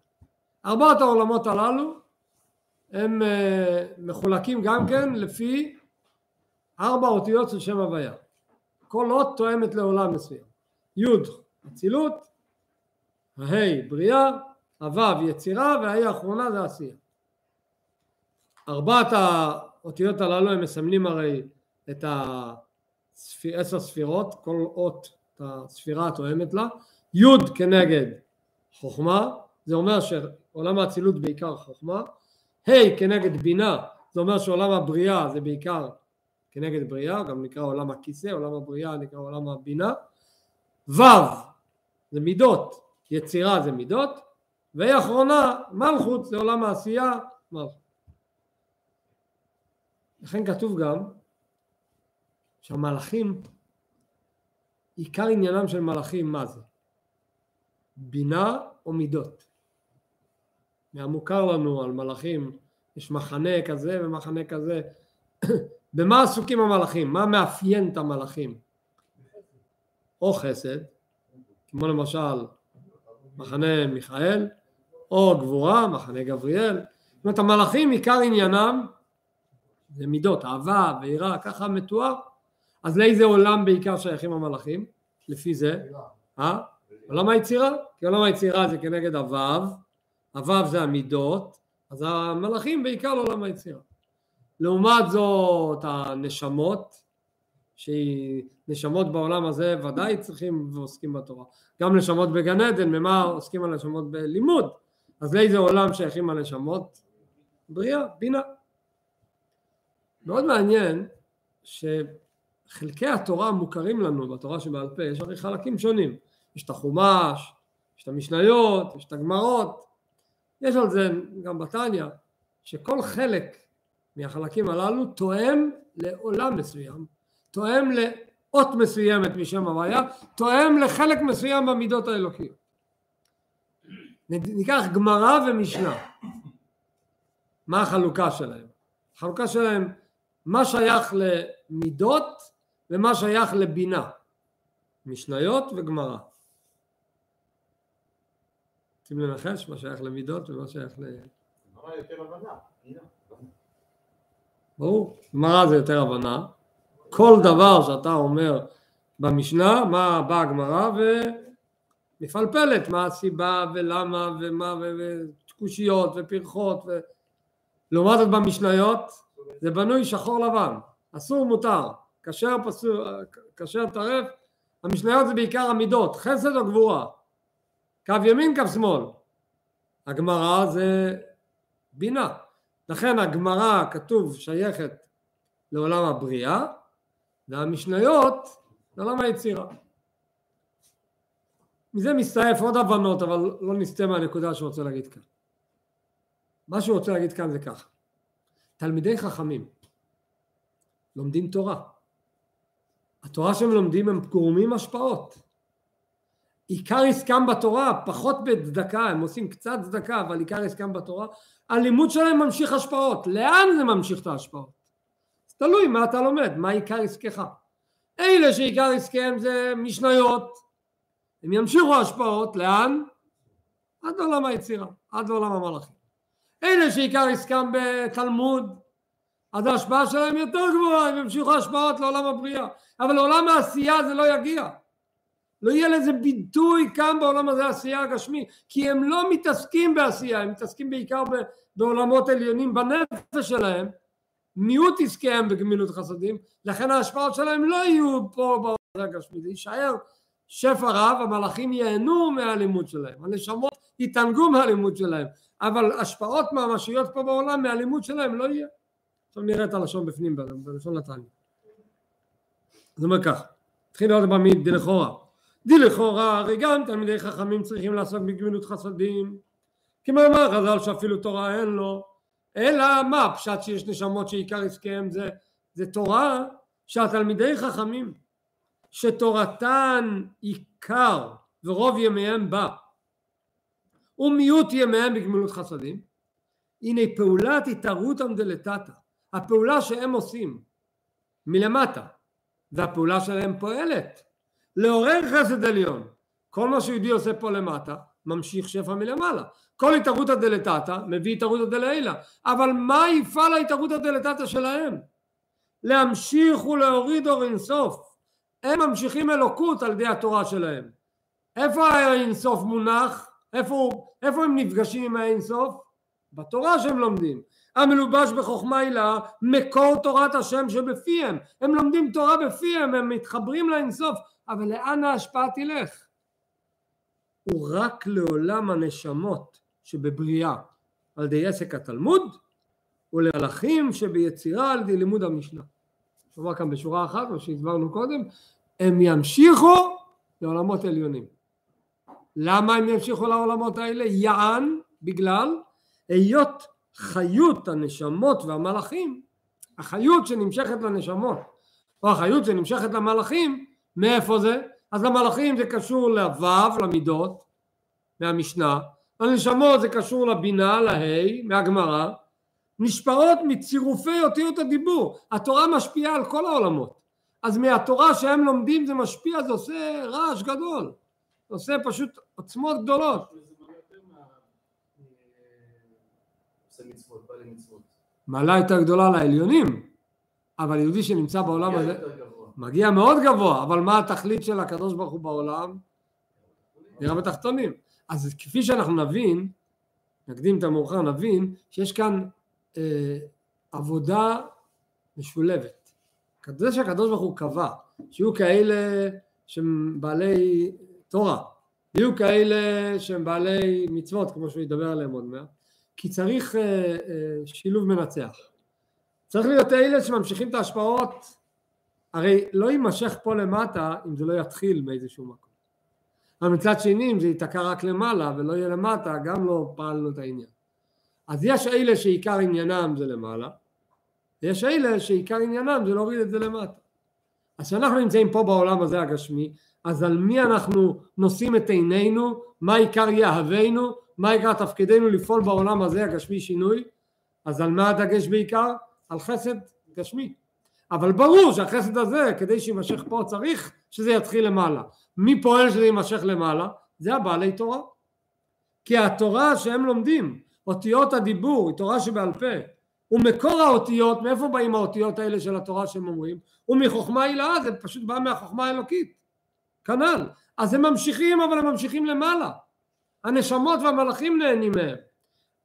ארבעת העולמות הללו הם אה, מחולקים גם כן לפי ארבע אותיות של שם הוויה. כל אות תואמת לעולם מסוים. י' אצילות, הה' בריאה, הו' יצירה והה' האחרונה זה עשייה. ארבעת האותיות הללו הם מסמלים הרי את עשר ספירות, כל אות את הספירה התואמת לה, י' כנגד חוכמה, זה אומר שעולם האצילות בעיקר חוכמה, ה' כנגד בינה, זה אומר שעולם הבריאה זה בעיקר כנגד בריאה, גם נקרא עולם הכיסא, עולם הבריאה נקרא עולם הבינה, ו' זה מידות, יצירה זה מידות, והיא אחרונה מלכות זה עולם העשייה, מלכות. לכן כתוב גם שהמלאכים, עיקר עניינם של מלאכים מה זה? בינה או מידות? מהמוכר לנו על מלאכים יש מחנה כזה ומחנה כזה <coughs> במה עסוקים המלאכים? מה מאפיין את המלאכים? או חסד, כמו למשל מחנה מיכאל, או גבורה, מחנה גבריאל. זאת אומרת המלאכים עיקר עניינם זה מידות, אהבה ויראה, ככה מתואר. אז לאיזה עולם בעיקר שייכים המלאכים? לפי זה? אה? עולם היצירה? כי עולם היצירה זה כנגד הוו, הוו זה המידות, אז המלאכים בעיקר לעולם היצירה. לעומת זאת הנשמות, שנשמות בעולם הזה ודאי צריכים ועוסקים בתורה. גם נשמות בגן עדן, ממה עוסקים הנשמות בלימוד? אז לאיזה עולם שייכים הנשמות? בריאה, בינה. מאוד מעניין שחלקי התורה המוכרים לנו בתורה שבעל פה, יש הרי חלקים שונים. יש את החומש, יש את המשניות, יש את הגמרות, יש על זה גם בתניא, שכל חלק מהחלקים הללו תואם לעולם מסוים, תואם לאות מסוימת משם הוויה, תואם לחלק מסוים במידות האלוקיות. ניקח גמרא ומשנה, מה החלוקה שלהם? החלוקה שלהם, מה שייך למידות ומה שייך לבינה, משניות וגמרא. רוצים לנחש מה שייך למידות ומה שייך ל... גמרא יותר הבנה, ברור, גמרא זה יותר הבנה. כל דבר שאתה אומר במשנה, מה באה הגמרא ומפלפלת מה הסיבה ולמה ומה וקושיות ופרחות ו... לעומת זאת במשניות זה בנוי שחור לבן, אסור מותר, כשר פסול, כשר טרף, המשניות זה בעיקר המידות, חסד או גבורה, קו ימין קו שמאל, הגמרא זה בינה, לכן הגמרא כתוב שייכת לעולם הבריאה והמשניות לעולם היצירה. מזה מסתעף עוד הבנות אבל לא נסטה מהנקודה שהוא רוצה להגיד כאן. מה שהוא רוצה להגיד כאן זה ככה תלמידי חכמים לומדים תורה התורה שהם לומדים הם גורמים השפעות. עיקר עסקם בתורה, פחות בצדקה, הם עושים קצת צדקה, אבל עיקר עסקם בתורה, הלימוד שלהם ממשיך השפעות. לאן זה ממשיך את ההשפעות? אז תלוי מה אתה לומד, מה עיקר עסקך. אלה שעיקר עסקיהם זה משניות, הם ימשיכו השפעות, לאן? עד לעולם היצירה, עד לעולם המלאכים. אלה שעיקר עסקם בתלמוד, אז ההשפעה שלהם יותר גבוהה, הם ימשיכו השפעות לעולם הבריאה. אבל לעולם העשייה זה לא יגיע. לא יהיה לזה ביטוי כאן בעולם הזה העשייה הגשמי, כי הם לא מתעסקים בעשייה, הם מתעסקים בעיקר בעולמות עליונים בנפש שלהם, מיעוט עסקיהם בגמילות חסדים, לכן ההשפעות שלהם לא יהיו פה בעולם הזה הגשמי, זה יישאר שפע רב, המלאכים ייהנו מהלימוד שלהם, הנשמות יתענגו מהלימוד שלהם, אבל השפעות ממשיות פה בעולם מהלימוד שלהם לא יהיה. עכשיו נראה את הלשון בפנים, בלשון נתניה. זה אומר כך, נתחיל עוד פעם מדלכאורה. דלכאורה הרי גם תלמידי חכמים צריכים לעסוק בגמילות חסדים כמאמר חז"ל שאפילו תורה אין לו אלא מה פשט שיש נשמות שעיקר עסקיהם זה, זה תורה שהתלמידי חכמים שתורתן עיקר ורוב ימיהם בה ומיעוט ימיהם בגמילות חסדים. הנה פעולת התערותא דלתתא הפעולה שהם עושים מלמטה והפעולה שלהם פועלת. לעורר חסד עליון. כל מה שיהודי עושה פה למטה ממשיך שפע מלמעלה. כל התערותא דלתתא מביא התערותא דלעילא אבל מה יפעל ההתערותא דלתתא שלהם? להמשיך ולהוריד אור אינסוף. הם ממשיכים אלוקות על ידי התורה שלהם. איפה האינסוף מונח? איפה, איפה הם נפגשים עם האינסוף? בתורה שהם לומדים המלובש בחוכמה הילה מקור תורת השם שבפיהם הם לומדים תורה בפיהם הם מתחברים לאינסוף אבל לאן ההשפעה תלך? הוא רק לעולם הנשמות שבבריאה על ידי עסק התלמוד ולמלאכים שביצירה על ידי לימוד המשנה. נאמר כאן בשורה אחת, מה שהסברנו קודם, הם ימשיכו לעולמות עליונים. למה הם ימשיכו לעולמות האלה? יען בגלל היות חיות הנשמות והמלאכים, החיות שנמשכת לנשמות או החיות שנמשכת למלאכים, מאיפה זה? אז למלאכים זה קשור לוו, למידות, מהמשנה, לנשמות זה קשור לבינה, להי, מהגמרא, נשפעות מצירופי אותיות הדיבור. התורה משפיעה על כל העולמות. אז מהתורה שהם לומדים זה משפיע, זה עושה רעש גדול. זה עושה פשוט עוצמות גדולות. מעלה יותר גדולה לעליונים, אבל יהודי שנמצא בעולם הזה מגיע מאוד גבוה, אבל מה התכלית של הקדוש ברוך הוא בעולם? נראה בתחתונים. אז כפי שאנחנו נבין, נקדים את המאוחר, נבין שיש כאן אה, עבודה משולבת. זה שהקדוש ברוך הוא קבע שיהיו כאלה שהם בעלי תורה, יהיו כאלה שהם בעלי מצוות, כמו שהוא ידבר עליהם עוד מעט, כי צריך אה, אה, שילוב מנצח. צריך להיות אלה שממשיכים את ההשפעות, הרי לא יימשך פה למטה אם זה לא יתחיל מאיזשהו מקום. אבל מצד שני אם זה ייתקע רק למעלה ולא יהיה למטה גם לא פעלנו את העניין. אז יש אלה שעיקר עניינם זה למעלה, ויש אלה שעיקר עניינם זה להוריד את זה למטה. אז כשאנחנו נמצאים פה בעולם הזה הגשמי, אז על מי אנחנו נושאים את עינינו, מה עיקר יהבנו, מה עיקר תפקידנו לפעול בעולם הזה הגשמי שינוי, אז על מה הדגש בעיקר? על חסד גשמי. אבל ברור שהחסד הזה כדי שיימשך פה צריך שזה יתחיל למעלה. מי פועל שזה יימשך למעלה? זה הבעלי תורה. כי התורה שהם לומדים, אותיות הדיבור, היא תורה שבעל פה, ומקור האותיות, מאיפה באים האותיות האלה של התורה שהם אומרים? ומחוכמה הילאה, זה פשוט בא מהחוכמה האלוקית. כנ"ל. אז הם ממשיכים, אבל הם ממשיכים למעלה. הנשמות והמלאכים נהנים מהם.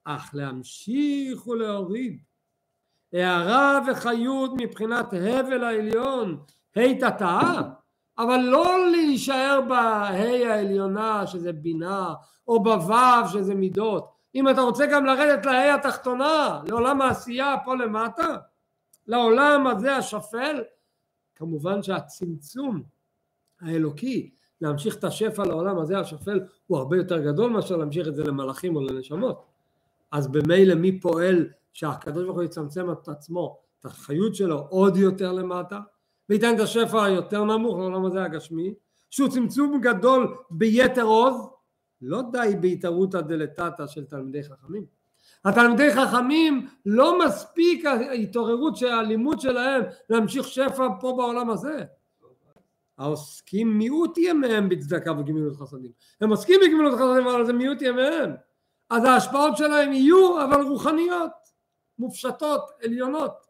אך להמשיך ולהוריד הערה וחיות מבחינת הבל העליון, ה' תתאה, אבל לא להישאר בה' העליונה שזה בינה, או בו' שזה מידות. אם אתה רוצה גם לרדת לה' התחתונה, לעולם העשייה פה למטה, לעולם הזה השפל, כמובן שהצמצום האלוקי להמשיך את השפע לעולם הזה השפל הוא הרבה יותר גדול מאשר להמשיך את זה למלאכים או לנשמות. אז במילא מי פועל שהקדוש ברוך הוא יצמצם את עצמו, את החיות שלו עוד יותר למטה, וייתן את השפע היותר נמוך לעולם הזה הגשמי, שהוא צמצום גדול ביתר עוז, לא די בהתערותא דלתתא של תלמידי חכמים. התלמידי חכמים לא מספיק ההתעוררות של הלימוד שלהם להמשיך שפע פה בעולם הזה. העוסקים מיעוט ימיהם בצדקה וגמילות חסדים. הם עוסקים בגמילות חסדים אבל זה מיעוט ימיהם. אז ההשפעות שלהם יהיו אבל רוחניות, מופשטות, עליונות.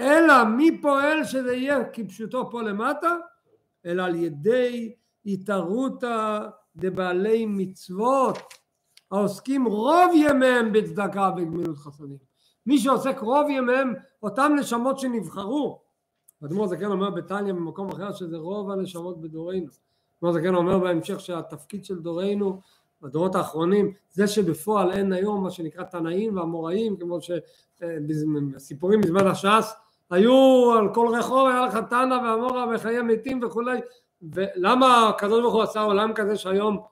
אלא מי פועל שזה יהיה כפשוטו פה למטה? אלא על ידי התערותא דבעלי מצוות העוסקים רוב ימיהם בצדקה וגמילות חסדים. מי שעוסק רוב ימיהם, אותם נשמות שנבחרו. אדמו"ר זקן אומר בתניא במקום אחר שזה רוב הנשמות בדורנו. אדמו"ר זקן אומר בהמשך שהתפקיד של דורנו בדורות האחרונים זה שבפועל אין היום מה שנקרא תנאים ואמוראים כמו שסיפורים בזמן הש"ס היו על כל רחוב היה לך תנא ואמורה וחיי מתים וכולי ולמה הקדוש ברוך הוא עשה עולם כזה שהיום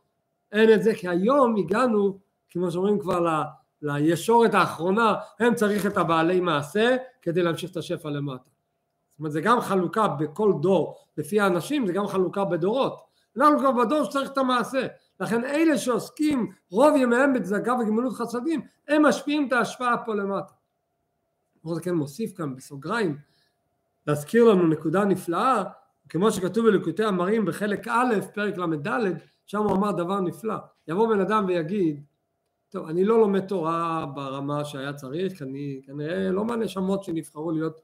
אין את זה? כי היום הגענו כמו שאומרים כבר ל, לישורת האחרונה הם צריך את הבעלי מעשה כדי להמשיך את השפע למטה. זאת אומרת זה גם חלוקה בכל דור. לפי האנשים זה גם חלוקה בדורות. אנחנו כבר בדור שצריך את המעשה. לכן אלה שעוסקים רוב ימיהם בצדקה וגמילות חסדים הם משפיעים את ההשפעה פה למטה. כמו זה כן מוסיף כאן בסוגריים להזכיר לנו נקודה נפלאה כמו שכתוב בליקוטי המרים בחלק א' פרק ל"ד שם הוא אמר דבר נפלא. יבוא בן אדם ויגיד טוב אני לא לומד תורה ברמה שהיה צריך אני כנראה לא מהנשמות שנבחרו להיות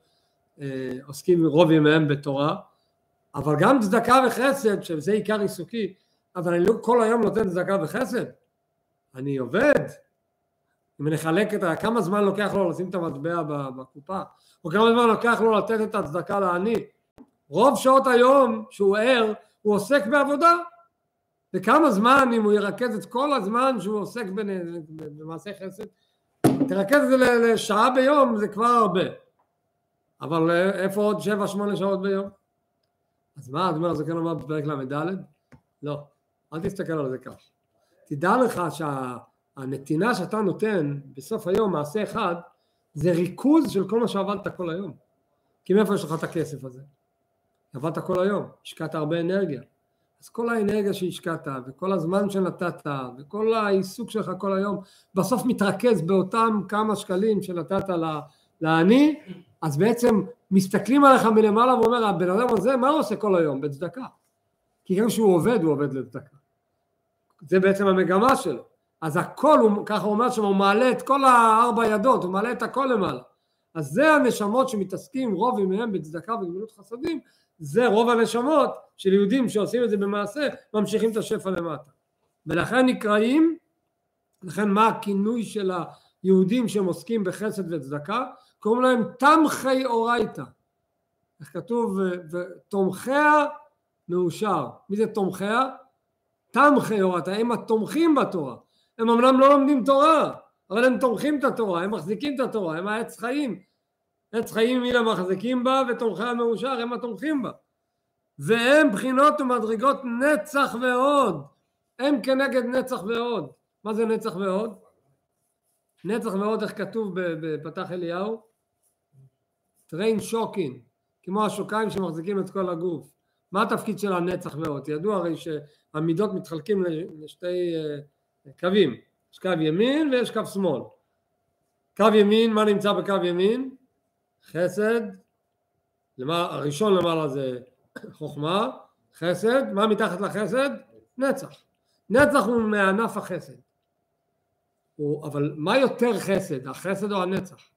אה, עוסקים רוב ימיהם בתורה אבל גם צדקה וחסד שזה עיקר עיסוקי אבל אני לא כל היום נותן צדקה וחסד. אני עובד. אם נחלק את ה... כמה זמן לוקח לו לשים את המטבע בקופה? או כמה זמן לוקח לו לתת את הצדקה לעני רוב שעות היום שהוא ער הוא עוסק בעבודה וכמה זמן אם הוא ירכז את כל הזמן שהוא עוסק במעשה חסד תרכז את זה לשעה ביום זה כבר הרבה אבל איפה עוד שבע שמונה שעות ביום? אז מה, אז אומר זה כן אומר בפרק ל"ד? לא, אל תסתכל על זה כך. תדע לך שהנתינה שאתה נותן בסוף היום, מעשה אחד, זה ריכוז של כל מה שעבדת כל היום. כי מאיפה יש לך את הכסף הזה? עבדת כל היום, השקעת הרבה אנרגיה. אז כל האנרגיה שהשקעת, וכל הזמן שנתת, וכל העיסוק שלך כל היום, בסוף מתרכז באותם כמה שקלים שנתת לעני, אז בעצם מסתכלים עליך מלמעלה ואומר, הבן אדם הזה, מה הוא עושה כל היום? בצדקה. כי גם כשהוא עובד, הוא עובד לצדקה. זה בעצם המגמה שלו. אז הכל, הוא, ככה הוא אומר שם, הוא מעלה את כל הארבע ידות, הוא מעלה את הכל למעלה. אז זה הנשמות שמתעסקים רוב ימיהם בצדקה וגמילות חסדים, זה רוב הנשמות של יהודים שעושים את זה במעשה, ממשיכים את השפע למטה. ולכן נקראים, לכן מה הכינוי של היהודים שהם עוסקים בחסד וצדקה? קוראים להם תמכי אורייתא. איך כתוב? ותומכיה מאושר. מי זה תומכיה? תמכי אורייתא, הם התומכים בתורה. הם אמנם לא לומדים תורה, אבל הם תומכים את התורה, הם מחזיקים את התורה, הם העץ חיים. עץ חיים מי המחזיקים בה ותומכיה מאושר, הם התומכים בה. והם בחינות ומדרגות נצח ועוד. הם כנגד נצח ועוד. מה זה נצח ועוד? נצח ועוד איך כתוב בפתח אליהו? טריין שוקין, כמו השוקיים שמחזיקים את כל הגוף. מה התפקיד של הנצח ועוד? ידוע הרי שהמידות מתחלקים לשתי אה, קווים, יש קו ימין ויש קו שמאל. קו ימין, מה נמצא בקו ימין? חסד, למעלה, הראשון למעלה זה חוכמה, חסד, מה מתחת לחסד? נצח. נצח הוא מענף החסד. הוא, אבל מה יותר חסד, החסד או הנצח?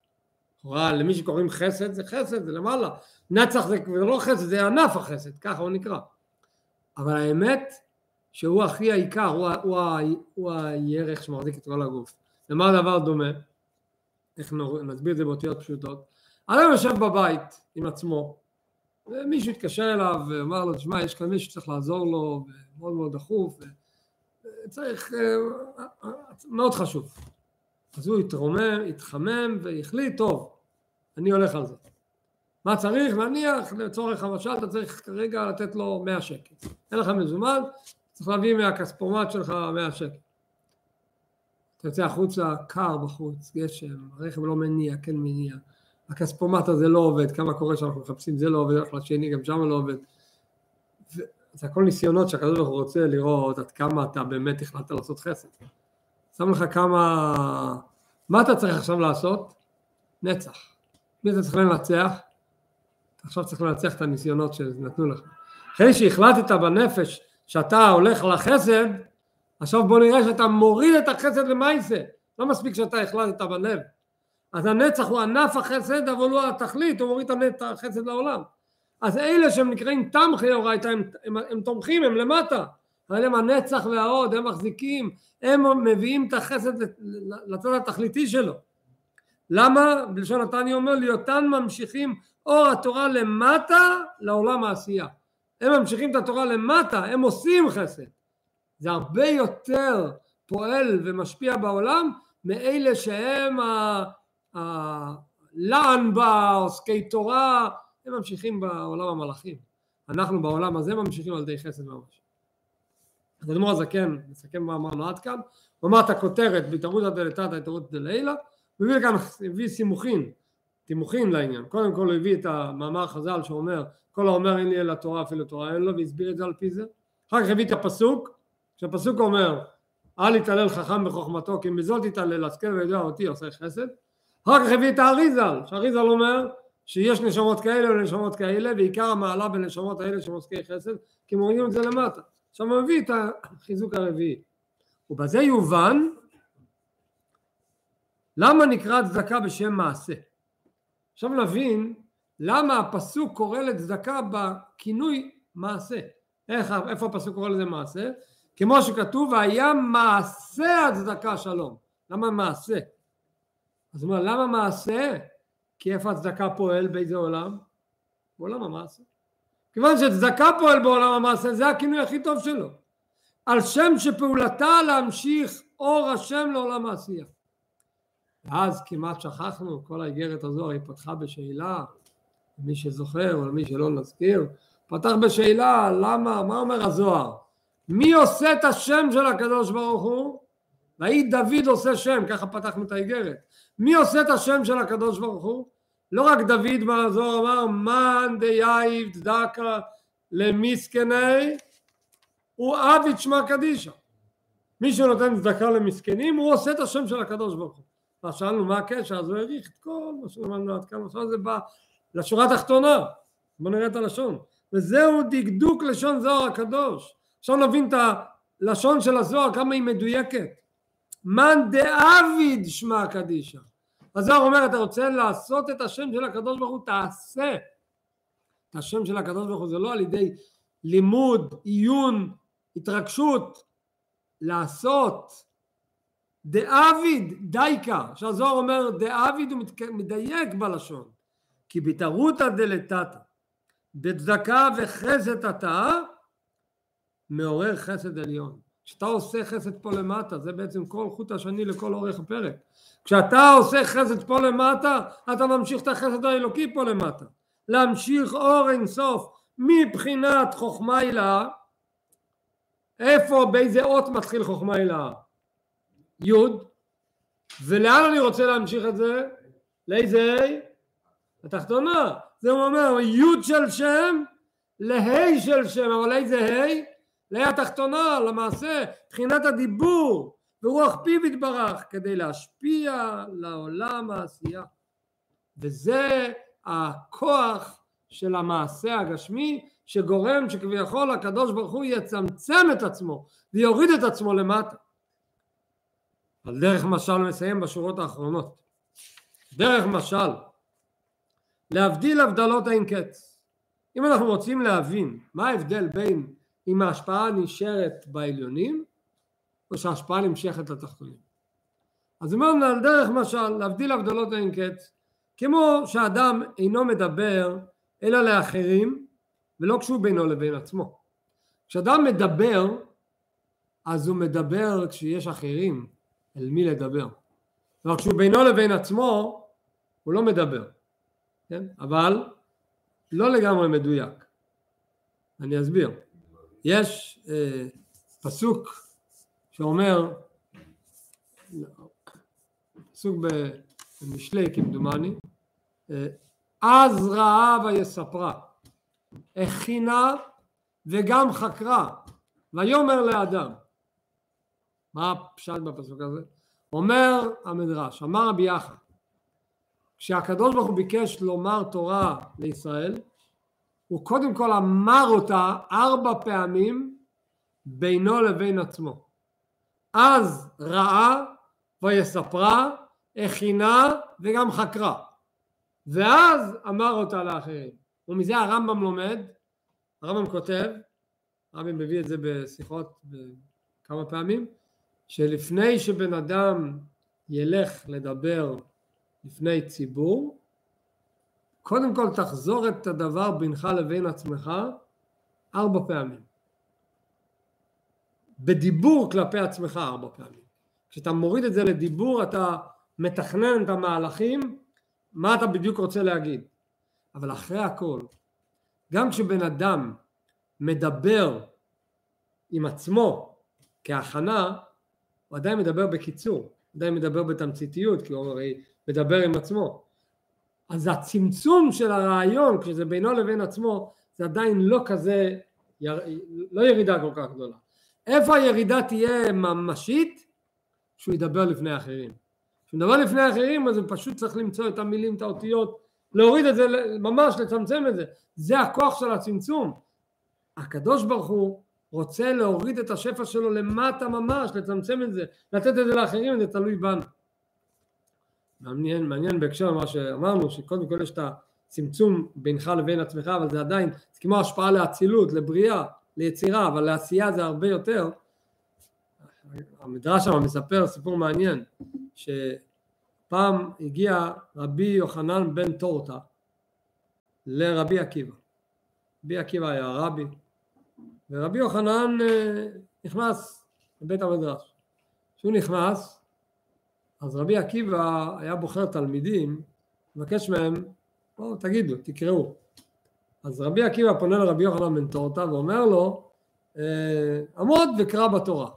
לכאורה למי שקוראים חסד זה חסד, זה למעלה. נצח זה לא חסד, זה ענף החסד, ככה הוא נקרא. אבל האמת שהוא הכי העיקר, הוא, הוא, הוא, הוא הירך שמחזיק את כל הגוף. למה הדבר דומה? איך נסביר את זה באותיות פשוטות? אדם יושב בבית עם עצמו, ומישהו התקשר אליו ואמר לו, תשמע, יש כאן מישהו שצריך לעזור לו, ומאוד מאוד דחוף, וצריך, אה, אה, מאוד חשוב. אז הוא התרומם, התחמם והחליט, טוב, אני הולך על זה. מה צריך? נניח לצורך המשל אתה צריך כרגע לתת לו 100 שקל. אין לך מזומן, צריך להביא מהכספומט שלך 100 שקל. אתה יוצא החוצה, קר בחוץ, גשם, הרכב לא מניע, כן מניע. הכספומט הזה לא עובד, כמה קורה שאנחנו מחפשים זה לא עובד, הולך לשני, גם שם לא עובד. זה הכל ניסיונות שהקדוש ברוך הוא רוצה לראות עד כמה אתה באמת החלטת לעשות חסד. שם לך כמה... מה אתה צריך עכשיו לעשות? נצח. מי אתה צריך לנצח? עכשיו צריך לנצח את הניסיונות שנתנו לך. אחרי שהחלטת בנפש שאתה הולך לחסד, עכשיו בוא נראה שאתה מוריד את החסד למעשה. לא מספיק שאתה החלטת בלב. אז הנצח הוא ענף החסד, אבל הוא התכלית, הוא מוריד את החסד לעולם. אז אלה שהם נקראים תמכי אורייתא, הם, הם, הם תומכים, הם למטה. אבל הם הנצח וההוד, הם מחזיקים, הם מביאים את החסד לצד התכליתי שלו. למה? בלשון נתניה אומר ליותן ממשיכים אור התורה למטה לעולם העשייה. הם ממשיכים את התורה למטה, הם עושים חסד. זה הרבה יותר פועל ומשפיע בעולם מאלה שהם הלען בה, עוסקי תורה, הם ממשיכים בעולם המלאכים. אנחנו בעולם הזה ממשיכים על ידי חסד ממש. אז אדמו"ר הזקן מסכם מה אמרנו עד כאן, הוא אמר את הכותרת בהתערותא דלתתא התערותא דלילה, הוא הביא כאן, הביא סימוכין, תימוכין לעניין. קודם כל הוא הביא את המאמר חז"ל שאומר כל האומר אין לי אלא תורה אפילו תורה אין לו והסביר את זה על פי זה. אחר כך הביא את הפסוק, שהפסוק אומר אל יתעלל חכם בחוכמתו כי אם בזול תתעלל אז כן וידוע אותי עושה חסד. אחר כך הביא את האריזל, שהאריזל אומר שיש נשמות כאלה ונשמות כאלה ועיקר המעלה בנשמות האלה שהם עוסקי חסד כי מורידים את זה למטה. עכשיו הוא מביא את החיזוק הרביעי. ובזה יובן למה נקרא צדקה בשם מעשה. עכשיו נבין למה הפסוק קורא לצדקה בכינוי מעשה. איך, איפה הפסוק קורא לזה מעשה? כמו שכתוב והיה מעשה הצדקה שלום. למה מעשה? אז הוא אומר למה מעשה? כי איפה הצדקה פועל באיזה עולם? בעולם המעשה. כיוון שצדקה פועל בעולם המעשה זה הכינוי הכי טוב שלו. על שם שפעולתה להמשיך אור השם לעולם העשייה. ואז כמעט שכחנו, כל האיגרת הזו היא פתחה בשאלה, מי שזוכר או למי שלא נזכיר, פתח בשאלה למה, מה אומר הזוהר? מי עושה את השם של הקדוש ברוך הוא? ויהי דוד עושה שם, ככה פתחנו את האיגרת. מי עושה את השם של הקדוש ברוך הוא? לא רק דוד מהזוהר אמר מאן דייב צדקה למסכני הוא עביד שמע קדישא. מי שנותן צדקה למסכנים הוא עושה את השם של הקדוש ברוך הוא. אז שאלנו מה הקשר, אז הוא העריך את כל מה שלמדנו עד כאן, עכשיו זה בא לשורה התחתונה, בואו נראה את הלשון, וזהו דקדוק לשון זוהר הקדוש, עכשיו נבין את הלשון של הזוהר כמה היא מדויקת, מאן דאביד שמע קדישא, הזוהר אומר אתה רוצה לעשות את השם של הקדוש ברוך הוא? תעשה. את השם של הקדוש ברוך הוא זה לא על ידי לימוד, עיון, התרגשות, לעשות. דאביד דייקה, שהזוהר אומר דאביד הוא מדייק בלשון, כי בתערותא דלתתא, בצדקה וחסד אתה, מעורר חסד עליון. כשאתה עושה חסד פה למטה, זה בעצם כל חוט השני לכל אורך הפרק. כשאתה עושה חסד פה למטה, אתה ממשיך את החסד האלוקי פה למטה. להמשיך אור אינסוף מבחינת חוכמה הילאה, איפה, באיזה אות מתחיל חוכמה הילאה? י' ולאן אני רוצה להמשיך את זה? לאיזה ה'? התחתונה. זה הוא אומר י' של שם לה' של שם, אבל איזה ה'? לה' התחתונה, למעשה, מבחינת הדיבור ורוח פיו יתברך כדי להשפיע לעולם העשייה. וזה הכוח של המעשה הגשמי שגורם שכביכול הקדוש ברוך הוא יצמצם את עצמו ויוריד את עצמו למטה. על דרך משל מסיים בשורות האחרונות. דרך משל, להבדיל הבדלות אין קץ. אם אנחנו רוצים להבין מה ההבדל בין אם ההשפעה נשארת בעליונים או שההשפעה נמשכת לתחתונים. אז אמרנו על דרך משל להבדיל הבדלות אין קץ כמו שאדם אינו מדבר אלא לאחרים ולא כשהוא בינו לבין עצמו. כשאדם מדבר אז הוא מדבר כשיש אחרים אל מי לדבר. כלומר כשהוא בינו לבין עצמו הוא לא מדבר, כן? אבל לא לגמרי מדויק. אני אסביר. יש אה, פסוק שאומר, פסוק במשלי כמדומני, אז ראה ויספרה, הכינה וגם חקרה, ויאמר לאדם. מה הפשט בפסוק הזה? אומר המדרש, אמר רבי יחד, כשהקדוש ברוך הוא ביקש לומר תורה לישראל, הוא קודם כל אמר אותה ארבע פעמים בינו לבין עצמו. אז ראה ויספרה, הכינה וגם חקרה. ואז אמר אותה לאחרים. ומזה הרמב"ם לומד, הרמב"ם כותב, הרמב"ם מביא את זה בשיחות כמה פעמים, שלפני שבן אדם ילך לדבר לפני ציבור, קודם כל תחזור את הדבר בינך לבין עצמך ארבע פעמים. בדיבור כלפי עצמך ארבע פעמים. כשאתה מוריד את זה לדיבור אתה מתכנן את המהלכים מה אתה בדיוק רוצה להגיד. אבל אחרי הכל, גם כשבן אדם מדבר עם עצמו כהכנה, הוא עדיין מדבר בקיצור, עדיין מדבר בתמציתיות, כי הוא הרי מדבר עם עצמו. אז הצמצום של הרעיון, כשזה בינו לבין עצמו, זה עדיין לא כזה, לא ירידה כל כך גדולה. איפה הירידה תהיה ממשית? שהוא ידבר לפני אחרים. כשהוא מדבר לפני אחרים אז הוא פשוט צריך למצוא את המילים, את האותיות, להוריד את זה, ממש לצמצם את זה. זה הכוח של הצמצום. הקדוש ברוך הוא רוצה להוריד את השפע שלו למטה ממש, לצמצם את זה, לתת את זה לאחרים, זה תלוי בנו. מעניין, מעניין בהקשר למה שאמרנו, שקודם כל יש את הצמצום בינך לבין עצמך, אבל זה עדיין, זה כמו השפעה לאצילות, לבריאה, ליצירה, אבל לעשייה זה הרבה יותר. המדרש שם מספר סיפור מעניין, שפעם הגיע רבי יוחנן בן טורטה לרבי עקיבא. רבי עקיבא היה רבי, ורבי יוחנן אה, נכנס לבית המדרש. כשהוא נכנס, אז רבי עקיבא היה בוחר תלמידים, מבקש מהם, בואו תגידו, תקראו. אז רבי עקיבא פונה לרבי יוחנן בן טורטה ואומר לו, אה, עמוד וקרא בתורה.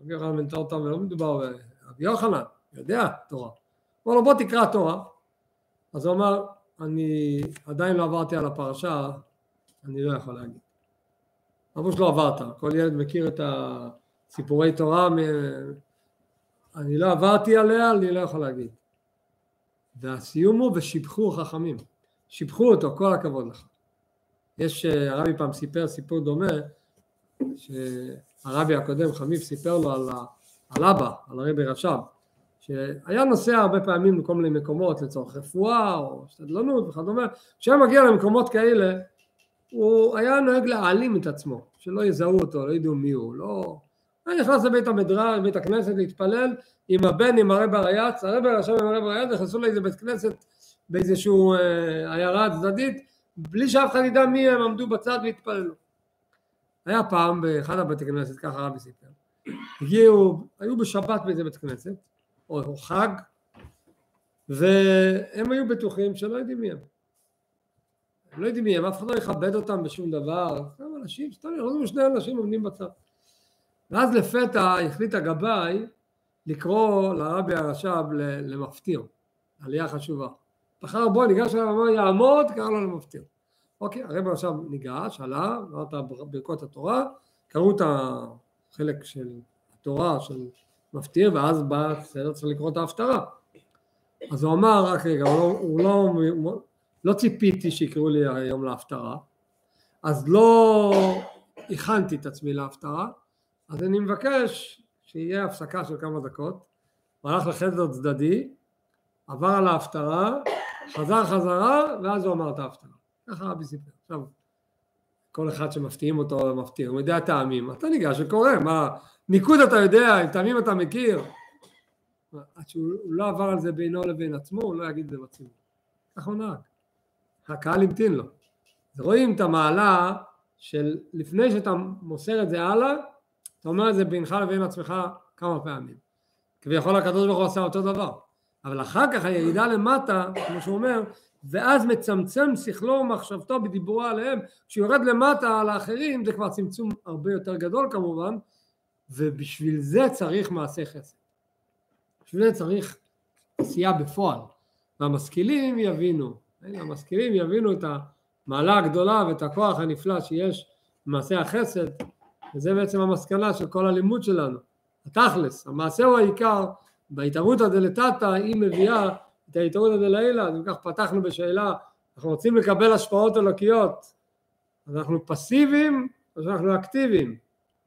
רבי יוחנן בן טורטה, ולא מדובר ברבי יוחנן, יודע תורה. אומר לו בוא תקרא תורה. אז הוא אמר, אני עדיין לא עברתי על הפרשה, אני לא יכול להגיד. אמרו שלא עברת, כל ילד מכיר את הסיפורי תורה, אני לא עברתי עליה, אני לא יכול להגיד. והסיום הוא ושיבחו חכמים, שיבחו אותו, כל הכבוד לך. יש, הרבי פעם סיפר סיפור דומה, שהרבי הקודם חמיף סיפר לו על, על אבא, על הרבי רש"ב, שהיה נוסע הרבה פעמים לכל מיני מקומות לצורך רפואה או שתדלנות וכדומה, כשהיה מגיע למקומות כאלה הוא היה נוהג להעלים את עצמו, שלא יזהו אותו, לא ידעו מי הוא, לא... היה נכנס לבית המדרש, לבית הכנסת להתפלל עם הבן, עם הרב הרייץ, הרב ישב עם הרב הרייץ, נכנסו לאיזה בית כנסת באיזשהו אה, עיירה צדדית, בלי שאף אחד ידע מי הם, עמדו בצד והתפללו. היה פעם באחד הבתי כנסת, ככה רבי סיפר, הגיעו, היו בשבת באיזה בית כנסת, או, או חג, והם היו בטוחים שלא יודעים מי הם. הם לא יודעים מי הם, אף אחד לא יכבד אותם בשום דבר, סתם אנשים, סתם ירדו שני אנשים עומדים בצד. ואז לפתע החליט הגבאי לקרוא לרבי הרש"ב למפטיר, עלייה חשובה. בחר בו, ניגש אליו ואמר יעמוד, קרא לו למפטיר. אוקיי, הרבי הרש"ב ניגש, עלה, אמר את ברכות התורה, קראו את החלק של התורה של מפטיר, ואז בא בסדר צריך לקרוא את ההפטרה. אז הוא אמר, רק רגע, הוא לא, הוא לא לא ציפיתי שיקראו לי היום להפטרה, אז לא הכנתי את עצמי להפטרה, אז אני מבקש שיהיה הפסקה של כמה דקות, הוא הלך לחדר צדדי, עבר על ההפטרה, חזר חזרה, ואז הוא אמר את ההפטרה. ככה רבי סיפר. עכשיו, כל אחד שמפתיעים אותו מפתיע, הוא יודע טעמים, אתה ניגש וקורא, מה, ניקוד אתה יודע, אם טעמים אתה מכיר. עד שהוא לא עבר על זה בינו לבין עצמו, הוא לא יגיד את זה בציבור. ככה הוא נהג. הקהל המתין לו. רואים את המעלה של לפני שאתה מוסר את זה הלאה, אתה אומר את זה בינך לבין עצמך כמה פעמים. כביכול הקדוש ברוך הוא עשה אותו דבר. אבל אחר כך הירידה למטה, כמו שהוא אומר, ואז מצמצם שכלו ומחשבתו בדיבורו עליהם, כשהוא יורד למטה על האחרים זה כבר צמצום הרבה יותר גדול כמובן, ובשביל זה צריך מעשה חסד. בשביל זה צריך עשייה בפועל. והמשכילים יבינו. המשכילים יבינו את המעלה הגדולה ואת הכוח הנפלא שיש במעשה החסד, וזה בעצם המסקנה של כל הלימוד שלנו. התכלס, המעשה הוא העיקר, בהתערותא דלתתא היא מביאה את ההתערותא דלעילא, אז אם כך פתחנו בשאלה, אנחנו רוצים לקבל השפעות אלוקיות, אז אנחנו פסיביים או שאנחנו אקטיביים?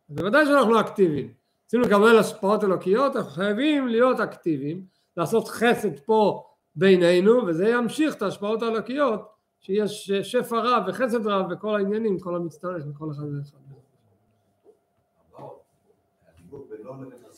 בוודאי שאנחנו אקטיביים. רוצים לקבל השפעות אלוקיות, אנחנו חייבים להיות אקטיביים, לעשות חסד פה בינינו, וזה ימשיך את ההשפעות האלוקיות, שיש שפע רב וחסד רב וכל העניינים, כל המצטרף וכל אחד ואחד. הדיבור בינו לבין